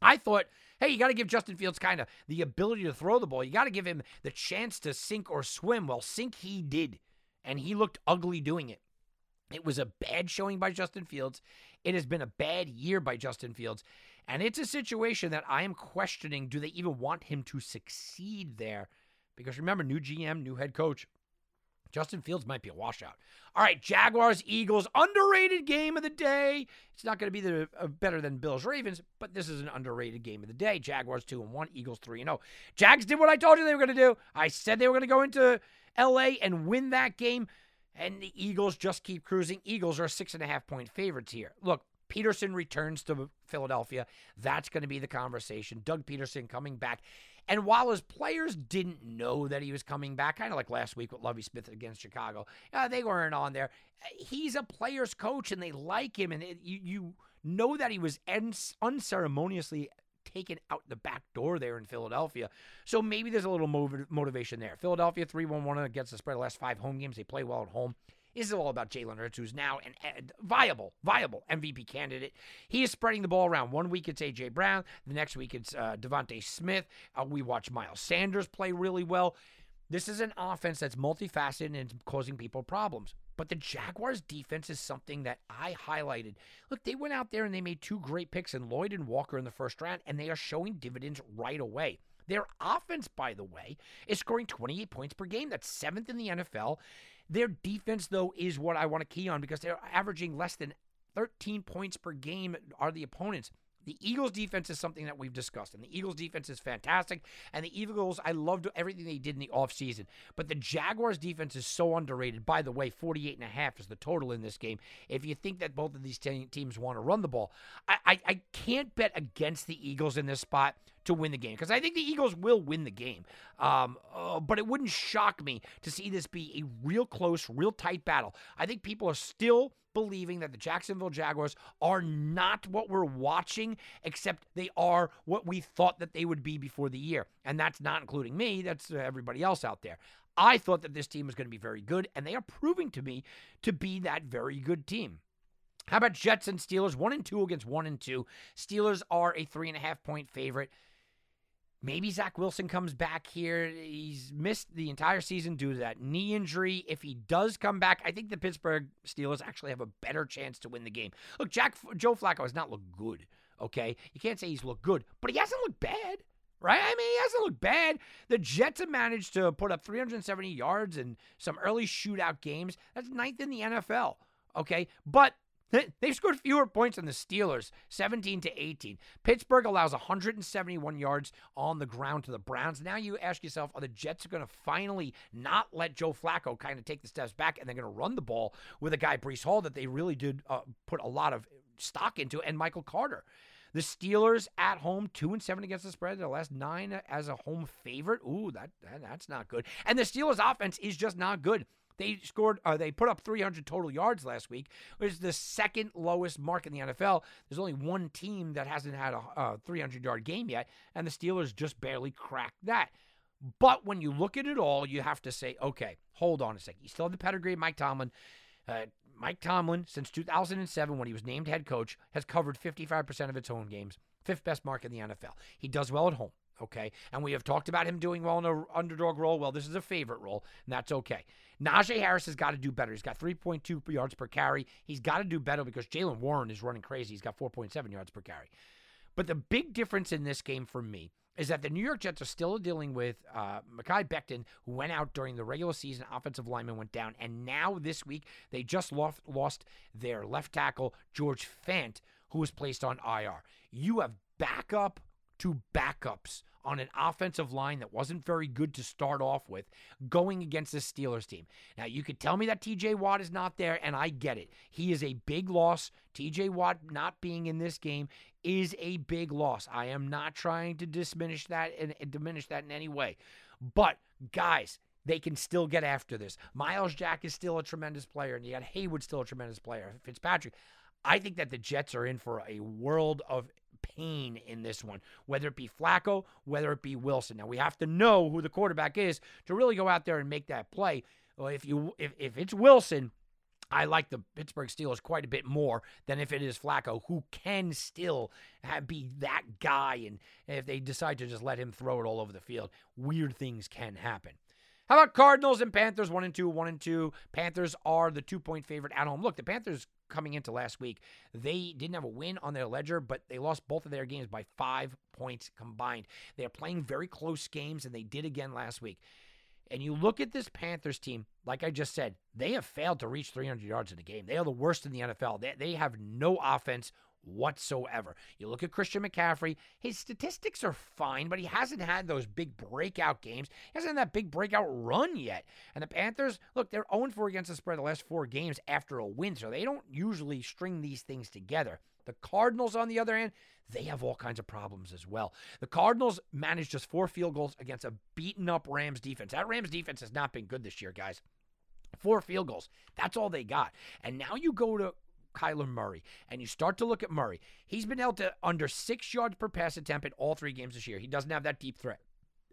I thought, hey, you got to give Justin Fields kind of the ability to throw the ball. You got to give him the chance to sink or swim. Well, sink he did, and he looked ugly doing it. It was a bad showing by Justin Fields. It has been a bad year by Justin Fields. And it's a situation that I am questioning do they even want him to succeed there? Because remember, new GM, new head coach. Justin Fields might be a washout. All right, Jaguars, Eagles, underrated game of the day. It's not going to be the uh, better than Bills, Ravens, but this is an underrated game of the day. Jaguars two and one, Eagles three and zero. Oh. Jags did what I told you they were going to do. I said they were going to go into L.A. and win that game, and the Eagles just keep cruising. Eagles are six and a half point favorites here. Look, Pederson returns to Philadelphia. That's going to be the conversation. Doug Pederson coming back. And while his players didn't know that he was coming back, kind of like last week with Lovie Smith against Chicago, uh, they weren't on there. He's a player's coach and they like him. And it, you, you know that he was unceremoniously taken out the back door there in Philadelphia. So maybe there's a little motivation there. Philadelphia 3 1 1 against the spread the last five home games. They play well at home. This is all about Jalen Hurts, who's now a viable, viable MVP candidate. He is spreading the ball around. One week it's A.J. Brown. The next week it's uh, DeVonta Smith. Uh, we watch Miles Sanders play really well. This is an offense that's multifaceted and causing people problems. But the Jaguars' defense is something that I highlighted. Look, they went out there and they made two great picks in Lloyd and Walker in the first round, and they are showing dividends right away. Their offense, by the way, is scoring 28 points per game. That's seventh in the NFL. Their defense, though, is what I want to key on because they're averaging less than 13 points per game are the opponents. The Eagles defense is something that we've discussed, and the Eagles defense is fantastic. And the Eagles, I loved everything they did in the offseason. But the Jaguars defense is so underrated. By the way, 48 and a half is the total in this game. If you think that both of these teams want to run the ball, I, I, I can't bet against the Eagles in this spot to win the game because I think the Eagles will win the game. Um, uh, but it wouldn't shock me to see this be a real close, real tight battle. I think people are still believing that the Jacksonville Jaguars are not what we're watching, except they are what we thought that they would be before the year. And that's not including me, that's uh, everybody else out there. I thought that this team was going to be very good, and they are proving to me to be that very good team. How about Jets and Steelers? One and two against one and two. Steelers are a three and a half point favorite. Maybe Zach Wilson comes back here. He's missed the entire season due to that knee injury. If he does come back, I think the Pittsburgh Steelers actually have a better chance to win the game. Look, Jack Joe Flacco has not looked good. Okay, you can't say he's looked good, but he hasn't looked bad, right? I mean, he hasn't looked bad. The Jets have managed to put up 370 yards in some early shootout games. That's ninth in the NFL. Okay, but They've scored fewer points than the Steelers, 17 to 18. Pittsburgh allows 171 yards on the ground to the Browns. Now you ask yourself, are the Jets going to finally not let Joe Flacco kind of take the steps back and they're going to run the ball with a guy, Breece Hall, that they really did uh, put a lot of stock into, and Michael Carter? The Steelers at home, two and seven against the spread. Their last nine as a home favorite. Ooh, that, that that's not good. And the Steelers' offense is just not good. They scored, uh, they put up 300 total yards last week, which is the second lowest mark in the NFL. There's only one team that hasn't had a 300 yard game yet, and the Steelers just barely cracked that. But when you look at it all, you have to say, okay, hold on a second. You still have the pedigree of Mike Tomlin. Uh, Mike Tomlin, since 2007, when he was named head coach, has covered 55% of its home games, fifth best mark in the NFL. He does well at home, okay? And we have talked about him doing well in an underdog role. Well, this is a favorite role, and that's okay. Najee Harris has got to do better. He's got 3.2 yards per carry. He's got to do better because Jaylen Warren is running crazy. He's got 4.7 yards per carry. But the big difference in this game for me is that the New York Jets are still dealing with uh, Mekhi Becton, who went out during the regular season. Offensive lineman went down, and now this week they just lost, lost their left tackle George Fant, who was placed on IR. You have backup to backups on an offensive line that wasn't very good to start off with going against the Steelers team. Now, you could tell me that TJ Watt is not there, and I get it. He is a big loss. TJ Watt not being in this game is a big loss. I am not trying to diminish that and, diminish that in any way. But guys, they can still get after this. Myles Jack is still a tremendous player, and you got Heyward still a tremendous player. Fitzpatrick. I think that the Jets are in for a world of pain in this one, whether it be Flacco, whether it be Wilson. Now we have to know who the quarterback is to really go out there and make that play. Well, if you if, if it's Wilson, I like the Pittsburgh Steelers quite a bit more than if it is Flacco, who can still have, be that guy. And if they decide to just let him throw it all over the field, weird things can happen. How about Cardinals and Panthers? One and two, one and two. Panthers are the two point favorite at home. Look, the Panthers coming into last week, they didn't have a win on their ledger, but they lost both of their games by five points combined. They're playing very close games, and they did again last week. And you look at this Panthers team, like I just said, they have failed to reach 300 yards in a game. They are the worst in the NFL. They, they have no offense whatsoever. You look at Christian McCaffrey, his statistics are fine, but he hasn't had those big breakout games. He hasn't had that big breakout run yet. And the Panthers, look, they're 0 4 against the spread the last four games after a win, so they don't usually string these things together. The Cardinals, on the other hand, they have all kinds of problems as well. The Cardinals managed just four field goals against a beaten up Rams defense. That Rams defense has not been good this year, guys. Four field goals. That's all they got. And now you go to Kyler Murray, and you start to look at Murray, he's been held to under six yards per pass attempt in all three games this year. He doesn't have that deep threat.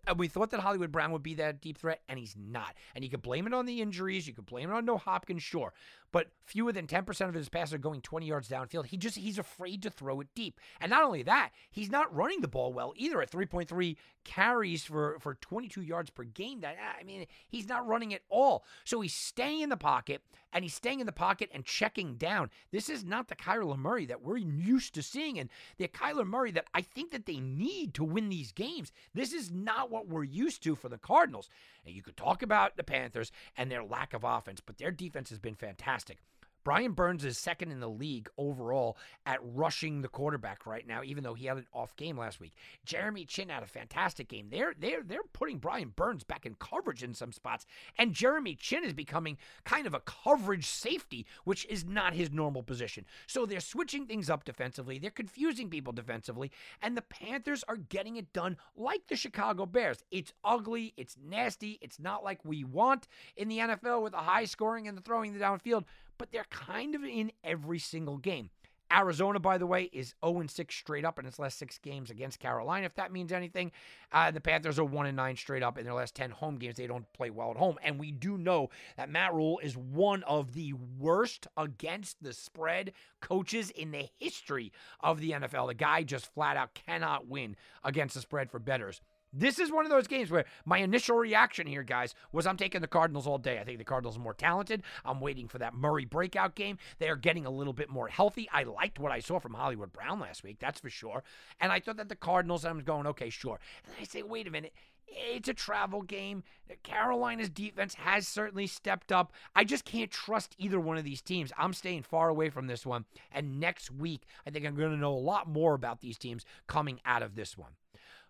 And we thought that Hollywood Brown would be that deep threat, and he's not. And you could blame it on the injuries. You could blame it on No Hopkins, sure. But fewer than 10% of his passes are going 20 yards downfield. He just he's afraid to throw it deep. And not only that, he's not running the ball well either at 3.3 carries for, for 22 yards per game. That I mean, he's not running at all. So he's staying in the pocket and he's staying in the pocket and checking down. This is not the Kyler Murray that we're used to seeing, and the Kyler Murray that I think that they need to win these games. This is not what we're used to for the Cardinals. And you could talk about the Panthers and their lack of offense, but their defense has been fantastic. Brian Burns is second in the league overall at rushing the quarterback right now, even though he had an off game last week. Jeremy Chinn had a fantastic game. They're they're they're putting Brian Burns back in coverage in some spots, and Jeremy Chinn is becoming kind of a coverage safety, which is not his normal position. So they're switching things up defensively. They're confusing people defensively, and the Panthers are getting it done like the Chicago Bears. It's ugly, it's nasty, it's not like we want in the NFL with the high scoring and the throwing the downfield but they're kind of in every single game. Arizona, by the way, is 0 6 straight up in its last six games against Carolina, if that means anything. Uh, the Panthers are 1 9 straight up in their last 10 home games. They don't play well at home. And we do know that Matt Rhule is one of the worst against the spread coaches in the history of the NFL. The guy just flat out cannot win against the spread for betters. This is one of those games where my initial reaction here, guys, was I'm taking the Cardinals all day. I think the Cardinals are more talented. I'm waiting for that Murray breakout game. They are getting a little bit more healthy. I liked what I saw from Hollywood Brown last week, that's for sure. And I thought that the Cardinals, I'm going, okay, sure. And I say, wait a minute. It's a travel game. Carolina's defense has certainly stepped up. I just can't trust either one of these teams. I'm staying far away from this one. And next week, I think I'm going to know a lot more about these teams coming out of this one.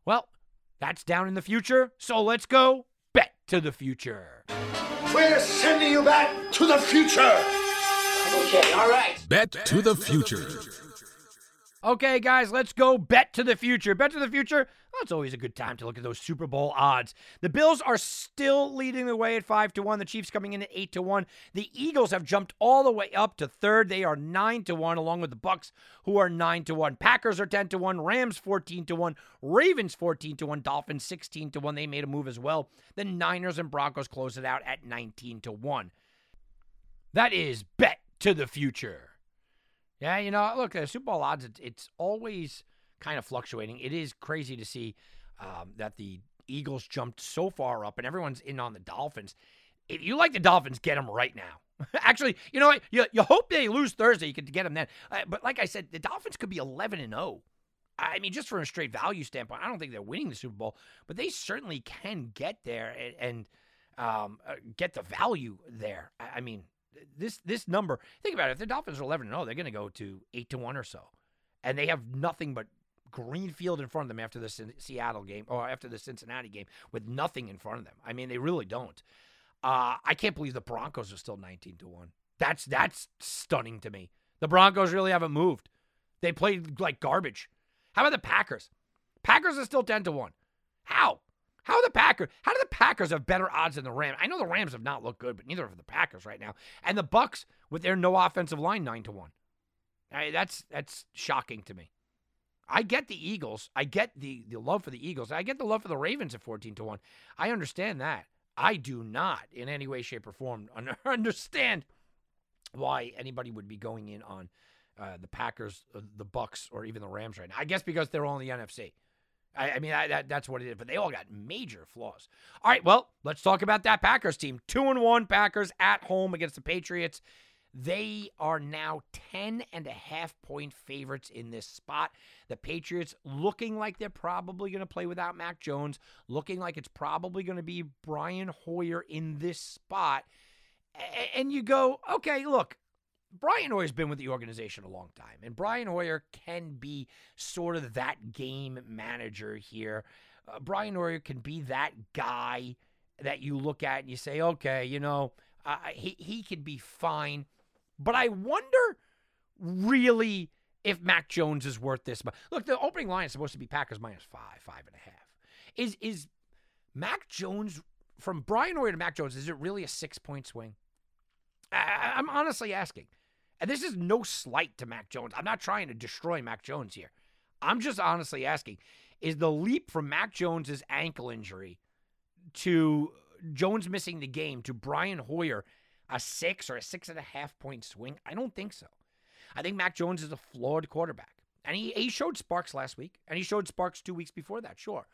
Well, that's down in the future, so let's go bet to the future. We're sending you back to the future. Okay, all right. Bet to the future. Okay, guys, let's go bet to the future. Bet to the future. Well, it's always a good time to look at those Super Bowl odds. The Bills are still leading the way at five to one. The Chiefs coming in at eight to one. The Eagles have jumped all the way up to third. They are nine to one, along with the Bucks, who are nine to one. Packers are ten to one. Rams fourteen to one. Ravens fourteen to one. Dolphins sixteen to one. They made a move as well. The Niners and Broncos close it out at nineteen to one. That is bet to the future. Yeah, you know, look, uh, Super Bowl odds, it's, it's always kind of fluctuating. It is crazy to see um, that the Eagles jumped so far up and everyone's in on the Dolphins. If you like the Dolphins, get them right now. (laughs) Actually, you know what? You, you hope they lose Thursday. You could get them then. Uh, but like I said, the Dolphins could be 11 and 0. I mean, just from a straight value standpoint, I don't think they're winning the Super Bowl, but they certainly can get there and, and um, uh, get the value there. I, I mean, this this number. Think about it. If the Dolphins are 11 and 0, they're going to go to 8 to 1 or so. And they have nothing but green field in front of them after the Seattle game or after the Cincinnati game with nothing in front of them. I mean, they really don't. Uh, I can't believe the Broncos are still 19 to 1. That's that's stunning to me. The Broncos really haven't moved. They played like garbage. How about the Packers? Packers are still 10 to 1. How? How are the Packers? How do the Packers have better odds than the Rams? I know the Rams have not looked good, but neither have the Packers right now. And the Bucks with their no offensive line nine to one. I, that's that's shocking to me. I get the Eagles. I get the the love for the Eagles. I get the love for the Ravens at fourteen to one. I understand that. I do not, in any way, shape, or form, (laughs) understand why anybody would be going in on uh, the Packers, uh, the Bucks, or even the Rams right now. I guess because they're all in the NFC. I, I mean, I, that, that's what it is. But they all got major flaws. All right, well, let's talk about that Packers team. Two and one Packers at home against the Patriots. They are now 10 and a half point favorites in this spot. The Patriots looking like they're probably going to play without Mac Jones, looking like it's probably going to be Brian Hoyer in this spot. And you go, okay, look, Brian Hoyer's been with the organization a long time, and Brian Hoyer can be sort of that game manager here. Uh, Brian Hoyer can be that guy that you look at and you say, okay, you know, uh, he he can be fine, but I wonder really if Mac Jones is worth this much. Look, the opening line is supposed to be Packers minus five, five and a half. Is is Mac Jones from Brian Hoyer to Mac Jones? Is it really a six point swing? I, I'm honestly asking. And this is no slight to Mac Jones. I'm not trying to destroy Mac Jones here. I'm just honestly asking is the leap from Mac Jones's ankle injury to Jones missing the game to Brian Hoyer a six or a six and a half point swing? I don't think so. I think Mac Jones is a flawed quarterback. And he, he showed sparks last week, and he showed sparks two weeks before that, sure.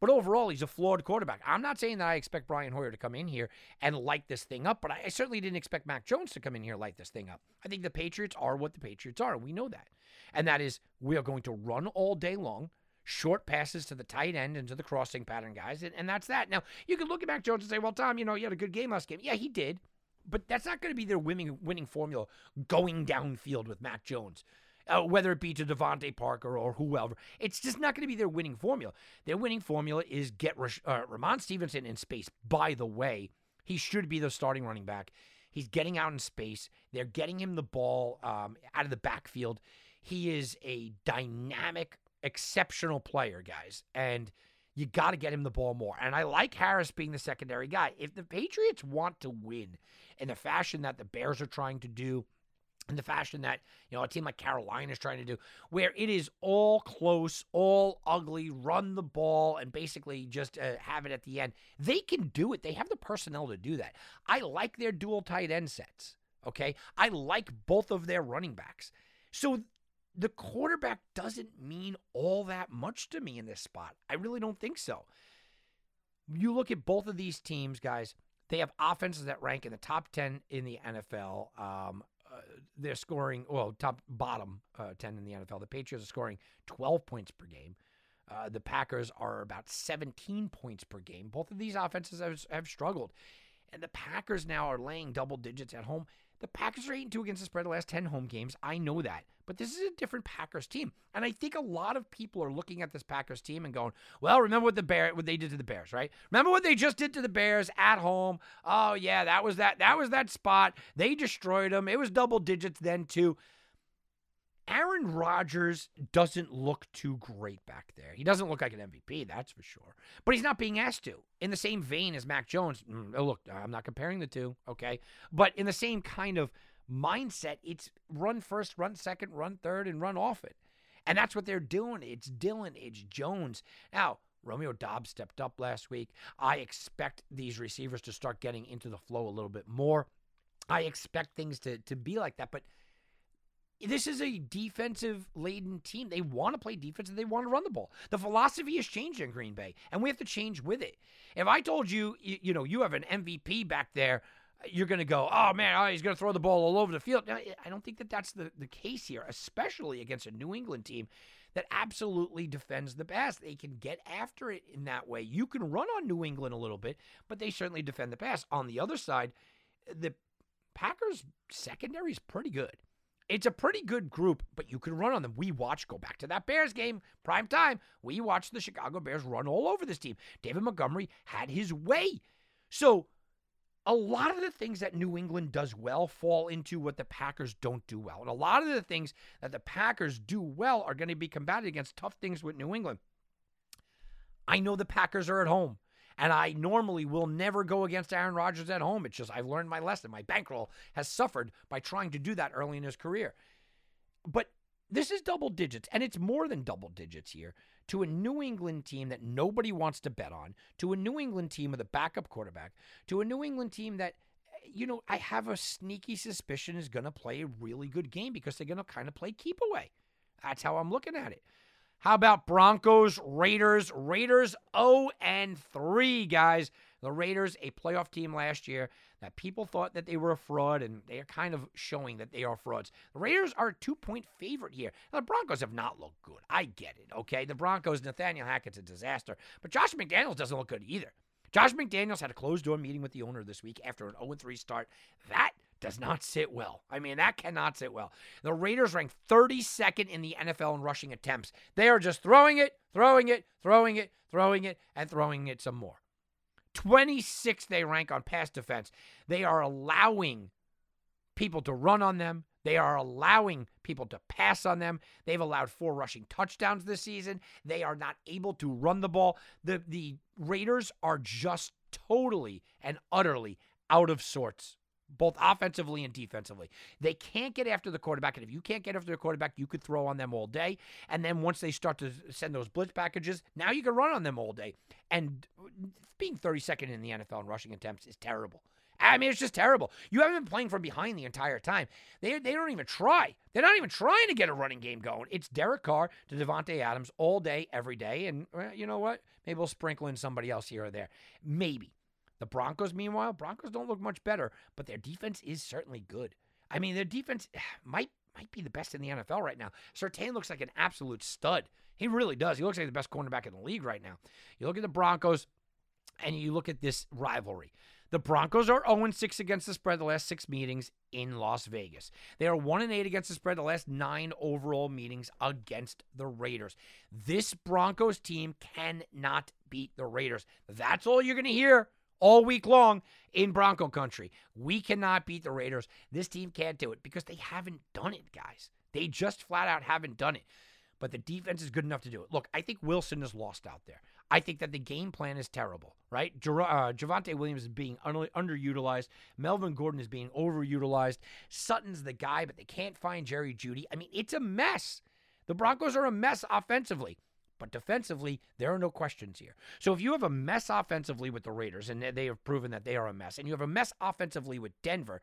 But overall, he's a flawed quarterback. I'm not saying that I expect Brian Hoyer to come in here and light this thing up, but I, certainly didn't expect Mac Jones to come in here and light this thing up. I think the Patriots are what the Patriots are. We know that. And that is we are going to run all day long, short passes to the tight end and to the crossing pattern guys, and, and that's that. Now, you can look at Mac Jones and say, well, Tom, you know, you had a good game last game. Yeah, he did. But that's not going to be their winning winning formula going downfield with Mac Jones uh, whether it be to DeVante Parker or whoever. It's just not going to be their winning formula. Their winning formula is get Rash- uh, Ramon Stevenson in space. By the way, he should be the starting running back. He's getting out in space. They're getting him the ball um, out of the backfield. He is a dynamic, exceptional player, guys. And you got to get him the ball more. And I like Harris being the secondary guy. If the Patriots want to win in the fashion that the Bears are trying to do, in the fashion that you know a team like Carolina is trying to do, where it is all close, all ugly, run the ball, and basically just uh, have it at the end. They can do it. They have the personnel to do that. I like their dual tight end sets. Okay, I like both of their running backs. So the quarterback doesn't mean all that much to me in this spot. I really don't think so. You look at both of these teams, guys, they have offenses that rank in the top 10 in the NFL. Um, uh, they're scoring, well, top bottom uh, 10 in the NFL. The Patriots are scoring 12 points per game. Uh, the Packers are about 17 points per game. Both of these offenses have, have struggled. And the Packers now are laying double digits at home. The Packers are 8 2 against the spread the last 10 home games. I know that. But this is a different Packers team. And I think a lot of people are looking at this Packers team and going, well, remember what the Bear what they did to the Bears, right? Remember what they just did to the Bears at home? Oh yeah, that was that that was that spot. They destroyed them. It was double digits then too. Aaron Rodgers doesn't look too great back there. He doesn't look like an MVP, that's for sure. But he's not being asked to. In the same vein as Mac Jones, mm, look, I'm not comparing the two, okay? But in the same kind of mindset, it's run first, run second, run third, and run off it. And that's what they're doing. It's Dillon, it's Jones. Now, Romeo Doubs stepped up last week. I expect these receivers to start getting into the flow a little bit more. I expect things to, to be like that. But this is a defensive laden team. They want to play defense and they want to run the ball. The philosophy has changed in Green Bay, and we have to change with it. If I told you, you, you know, you have an MVP back there, you're going to go, oh man, oh, he's going to throw the ball all over the field. Now, I don't think that that's the, the case here, especially against a New England team that absolutely defends the pass. They can get after it in that way. You can run on New England a little bit, but they certainly defend the pass. On the other side, the Packers secondary is pretty good. It's a pretty good group, but you can run on them. We watch, go back to that Bears game, prime time. We watched the Chicago Bears run all over this team. David Montgomery had his way. So, a lot of the things that New England does well fall into what the Packers don't do well. And a lot of the things that the Packers do well are going to be combated against tough things with New England. I know the Packers are at home. And I normally will never go against Aaron Rodgers at home. It's just I've learned my lesson. My bankroll has suffered by trying to do that early in his career. But this is double digits, and it's more than double digits here to a New England team that nobody wants to bet on, to a New England team with a backup quarterback, to a New England team that, you know, I have a sneaky suspicion is going to play a really good game because they're going to kind of play keep away. That's how I'm looking at it. How about Broncos, Raiders? Raiders 0 and 3, guys. The Raiders, a playoff team last year that people thought that they were a fraud, and they are kind of showing that they are frauds. The Raiders are a two point favorite here. Now, the Broncos have not looked good. I get it, okay? The Broncos, Nathaniel Hackett's a disaster, but Josh McDaniels doesn't look good either. Josh McDaniels had a closed door meeting with the owner this week after an 0 3 start. That does not sit well. I mean, that cannot sit well. The Raiders rank 32nd in the NFL in rushing attempts. They are just throwing it, throwing it, throwing it, throwing it, and throwing it some more. 26th they rank on pass defense. They are allowing people to run on them. They are allowing people to pass on them. They've allowed four rushing touchdowns this season. They are not able to run the ball. The the Raiders are just totally and utterly out of sorts both offensively and defensively. They can't get after the quarterback. And if you can't get after the quarterback, you could throw on them all day. And then once they start to send those blitz packages, now you can run on them all day. And being 32nd in the NFL in rushing attempts is terrible. I mean, it's just terrible. You haven't been playing from behind the entire time. They, they don't even try. They're not even trying to get a running game going. It's Derek Carr to Davante Adams all day, every day. And well, you know what? Maybe we'll sprinkle in somebody else here or there. Maybe. The Broncos, meanwhile, Broncos don't look much better, but their defense is certainly good. I mean, their defense (sighs) might might be the best in the NFL right now. Surtain looks like an absolute stud. He really does. He looks like the best cornerback in the league right now. You look at the Broncos and you look at this rivalry. The Broncos are 0 6 against the spread the last six meetings in Las Vegas. They are 1 8 against the spread the last nine overall meetings against the Raiders. This Broncos team cannot beat the Raiders. That's all you're going to hear all week long in Bronco country. We cannot beat the Raiders. This team can't do it because they haven't done it, guys. They just flat out haven't done it. But the defense is good enough to do it. Look, I think Wilson is lost out there. I think that the game plan is terrible, right? uh, Javonte Williams is being un- underutilized. Melvin Gordon is being overutilized. Sutton's the guy, but they can't find Jerry Jeudy. I mean, it's a mess. The Broncos are a mess offensively. But defensively, there are no questions here. So if you have a mess offensively with the Raiders, and they have proven that they are a mess, and you have a mess offensively with Denver,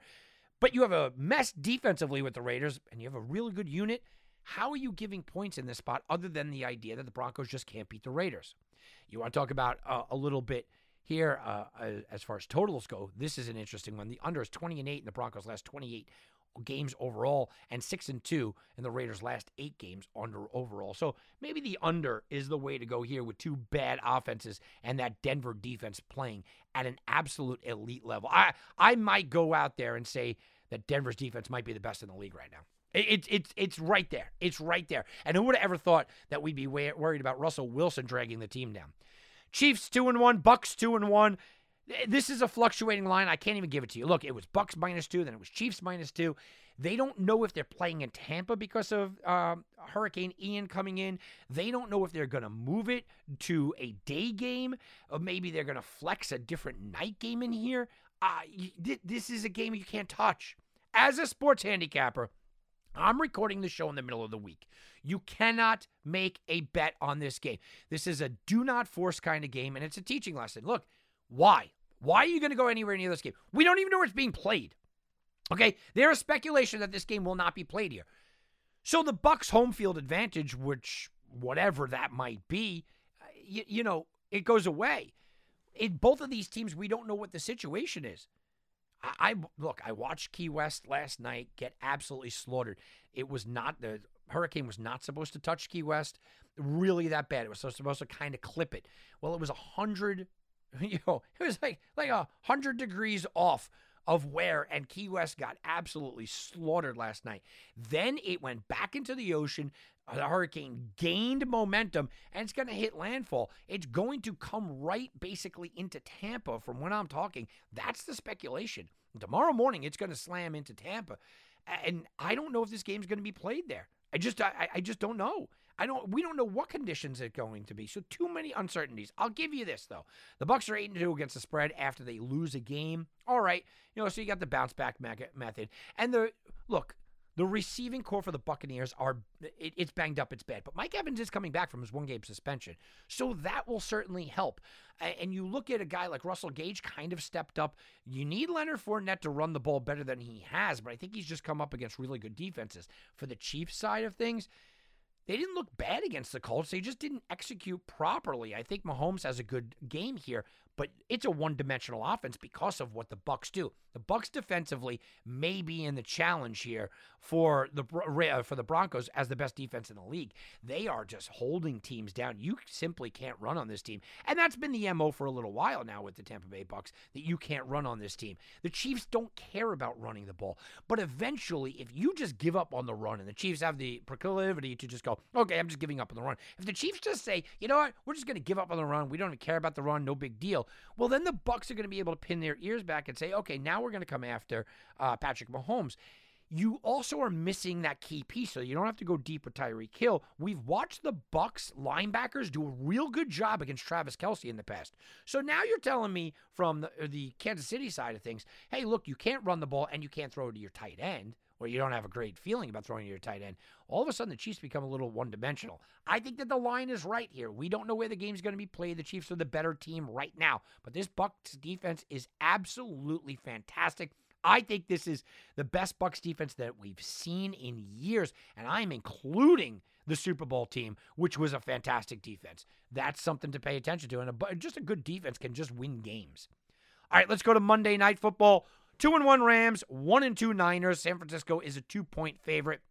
but you have a mess defensively with the Raiders, and you have a really good unit, How are you giving points in this spot other than the idea that the Broncos just can't beat the Raiders? You want to talk about uh, a little bit here uh, as far as totals go? This is an interesting one. The under is 20 and 8 in the Broncos' last 28 games overall and 6 and 2 in the Raiders' last 8 games under overall. So maybe the under is the way to go here with two bad offenses and that Denver defense playing at an absolute elite level. I I might go out there and say that Denver's defense might be the best in the league right now. It's it's it's right there. It's right there. And who would have ever thought that we'd be worried about Russell Wilson dragging the team down? Chiefs two and one, Bucks two and one. This is a fluctuating line. I can't even give it to you. Look, it was Bucks minus two, then it was Chiefs minus two. They don't know if they're playing in Tampa because of um, Hurricane Ian coming in. They don't know if they're going to move it to a day game, or maybe they're going to flex a different night game in here. Uh, this is a game you can't touch. As a sports handicapper, I'm recording the show in the middle of the week. You cannot make a bet on this game. This is a do not force kind of game, and it's a teaching lesson. Look, why? Why are you going to go anywhere near this game? We don't even know where it's being played. Okay, there is speculation that this game will not be played here. So the Bucks' home field advantage, which whatever that might be, you, you know, it goes away. In both of these teams, we don't know what the situation is. I, I look. I watched Key West last night get absolutely slaughtered. It was not the hurricane was not supposed to touch Key West really that bad. It was supposed to kind of clip it. Well, it was a hundred. (laughs) You know, it was like like a hundred degrees off of where and Key West got absolutely slaughtered last night. Then it went back into the ocean. The hurricane gained momentum and it's going to hit landfall. It's going to come right basically into Tampa from when I'm talking. That's the speculation. Tomorrow morning, it's going to slam into Tampa. And I don't know if this game's going to be played there. I just I, I just don't know. I don't we don't know what conditions it's going to be. So too many uncertainties. I'll give you this though. The Bucks are 8 and 2 against the spread after they lose a game. All right. You know, so you got the bounce back method. And the look, the receiving corps for the Buccaneers are it, it's banged up, it's bad. But Mike Evans is coming back from his one game suspension. So that will certainly help. And you look at a guy like Russell Gage kind of stepped up. You need Leonard Fournette to run the ball better than he has, but I think he's just come up against really good defenses. For the Chiefs side of things, they didn't look bad against the Colts. They just didn't execute properly. I think Mahomes has a good game here, but it's a one-dimensional offense because of what the Bucks do. The Bucks defensively may be in the challenge here for the uh, for the Broncos as the best defense in the league. They are just holding teams down. You simply can't run on this team, and that's been the mo for a little while now with the Tampa Bay Bucks that you can't run on this team. The Chiefs don't care about running the ball, but eventually, if you just give up on the run, and the Chiefs have the proclivity to just go, okay, I'm just giving up on the run. If the Chiefs just say, you know what, we're just going to give up on the run, we don't even care about the run, no big deal. Well, then the Bucks are going to be able to pin their ears back and say, okay, now we're going to come after uh, Patrick Mahomes you also are missing that key piece. So you don't have to go deep with Tyreek Hill. We've watched the Bucks linebackers do a real good job against Travis Kelce in the past. So now you're telling me from the, the Kansas City side of things, hey, look, you can't run the ball and you can't throw it to your tight end, or you don't have a great feeling about throwing your tight end. All of a sudden, the Chiefs become a little one dimensional. I think that the line is right here. We don't know where the game's going to be played. The Chiefs are the better team right now, but this Bucks defense is absolutely fantastic. I think this is the best Bucks defense that we've seen in years, and I'm including the Super Bowl team, which was a fantastic defense. That's something to pay attention to, and a, just a good defense can just win games. All right, let's go to Monday Night Football. Two and one Rams, one and two Niners. San Francisco is a two point favorite.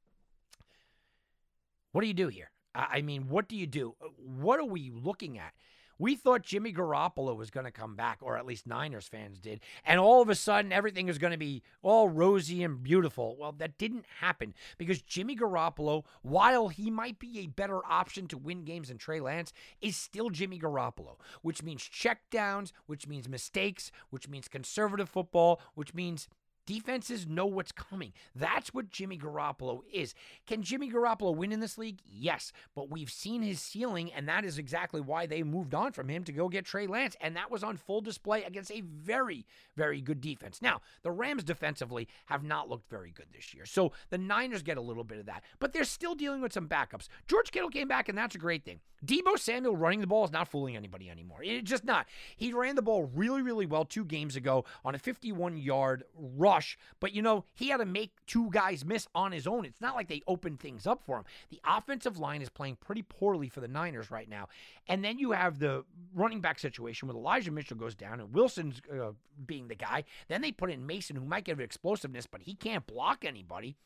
What do you do here? I mean, what do you do? What are we looking at? We thought Jimmy Garoppolo was going to come back, or at least Niners fans did. And all of a sudden, everything is going to be all rosy and beautiful. Well, that didn't happen because Jimmy Garoppolo, while he might be a better option to win games than Trey Lance, is still Jimmy Garoppolo, which means checkdowns, which means mistakes, which means conservative football, which means Defenses know what's coming. That's what Jimmy Garoppolo is. Can Jimmy Garoppolo win in this league? Yes, but we've seen his ceiling, and that is exactly why they moved on from him to go get Trey Lance, and that was on full display against a very, very good defense. Now, the Rams defensively have not looked very good this year, so the Niners get a little bit of that, but they're still dealing with some backups. George Kittle came back, and that's a great thing. Deebo Samuel running the ball is not fooling anybody anymore. It's just not. He ran the ball really, really well two games ago on a 51 yard rush rush, but you know, he had to make two guys miss on his own. It's not like they opened things up for him. The offensive line is playing pretty poorly for the Niners right now. And then you have the running back situation with Elijah Mitchell goes down and Wilson's uh, being the guy. Then they put in Mason, who might give explosiveness, but he can't block anybody.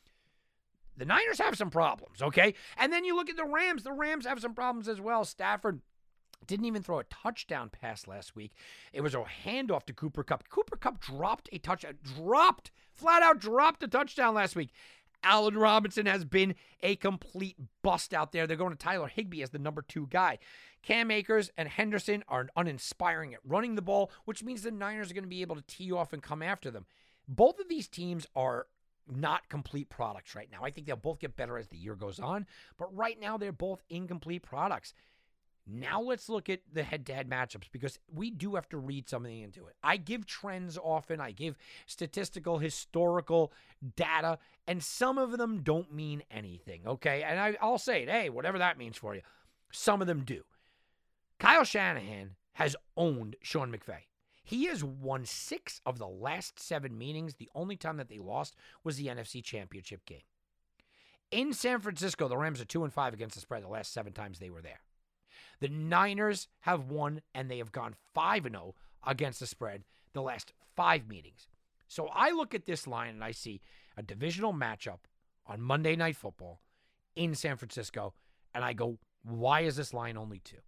The Niners have some problems, okay? And then you look at the Rams. The Rams have some problems as well. Stafford didn't even throw a touchdown pass last week. It was a handoff to Cooper Kupp. Cooper Kupp dropped a touchdown, dropped, flat out dropped a touchdown last week. Allen Robinson has been a complete bust out there. They're going to Tyler Higbee as the number two guy. Cam Akers and Henderson are uninspiring at running the ball, which means the Niners are going to be able to tee off and come after them. Both of these teams are not complete products right now. I think they'll both get better as the year goes on, but right now they're both incomplete products. Now let's look at the head to head matchups because we do have to read something into it. I give trends often, I give statistical, historical data, and some of them don't mean anything, okay? And I, will say it, hey, whatever that means for you. Some of them do. Kyle Shanahan has owned Sean McVay. He has won six of the last seven meetings. The only time that they lost was the NFC Championship game. In San Francisco, the Rams are two and five against the spread the last seven times they were there. The Niners have won and they have gone 5 0 against the spread the last five meetings. So I look at this line and I see a divisional matchup on Monday Night Football in San Francisco, and I go, why is this line only two?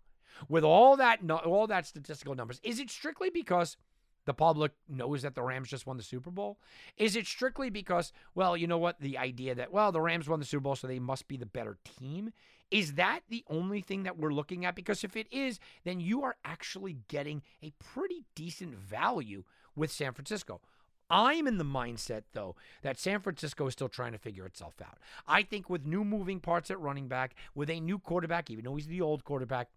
With all that, all that statistical numbers, is it strictly because the public knows that the Rams just won the Super Bowl? Is it strictly because, well, you know what, the idea that, well, the Rams won the Super Bowl, so they must be the better team? Is that the only thing that we're looking at? Because if it is, then you are actually getting a pretty decent value with San Francisco. I'm in the mindset, though, that San Francisco is still trying to figure itself out. I think with new moving parts at running back, with a new quarterback, even though he's the old quarterback,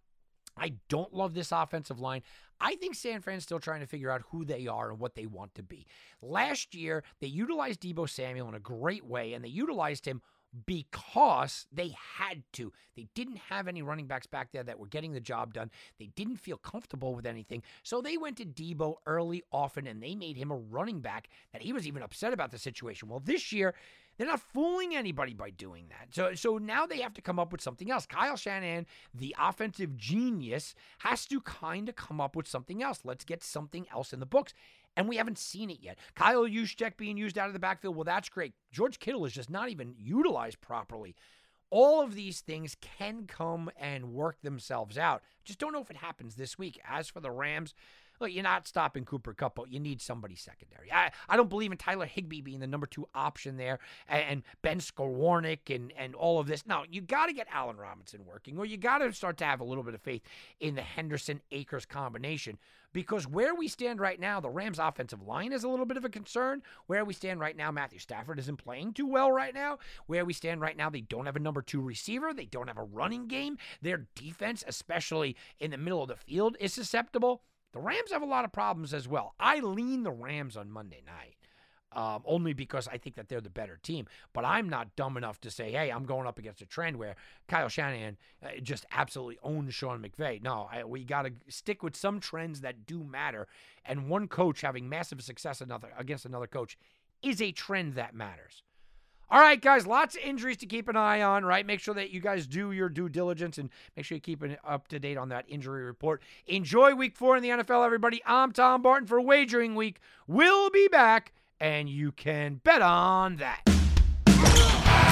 I don't love this offensive line. I think San Fran's still trying to figure out who they are and what they want to be. Last year, they utilized Deebo Samuel in a great way, and they utilized him because they had to. They didn't have any running backs back there that were getting the job done. They didn't feel comfortable with anything. So they went to Deebo early, often, and they made him a running back that he was even upset about the situation. Well, this year, they're not fooling anybody by doing that. So, so now they have to come up with something else. Kyle Shanahan, the offensive genius, has to kind of come up with something else. Let's get something else in the books and we haven't seen it yet. Kyle Juszczyk being used out of the backfield, well, that's great. George Kittle is just not even utilized properly. All of these things can come and work themselves out. Just don't know if it happens this week. As for the Rams, look, you're not stopping Cooper but you need somebody secondary. I, I don't believe in Tyler Higbee being the number two option there and, and Ben Skowronek and, and all of this. Now, you got to get Allen Robinson working, or you got to start to have a little bit of faith in the Henderson Akers combination. Because where we stand right now, the Rams' offensive line is a little bit of a concern. Where we stand right now, Matthew Stafford isn't playing too well right now. Where we stand right now, they don't have a number two receiver. They don't have a running game. Their defense, especially in the middle of the field, is susceptible. The Rams have a lot of problems as well. I lean the Rams on Monday night. Um, only because I think that they're the better team. But I'm not dumb enough to say, hey, I'm going up against a trend where Kyle Shanahan uh, just absolutely owns Sean McVay. No, I, we got to stick with some trends that do matter. And one coach having massive success another, against another coach is a trend that matters. All right, guys, lots of injuries to keep an eye on, right? Make sure that you guys do your due diligence and make sure you keep it up to date on that injury report. Enjoy week four in the NFL, everybody. I'm Tom Barton for Wagering Week. We'll be back, and you can bet on that.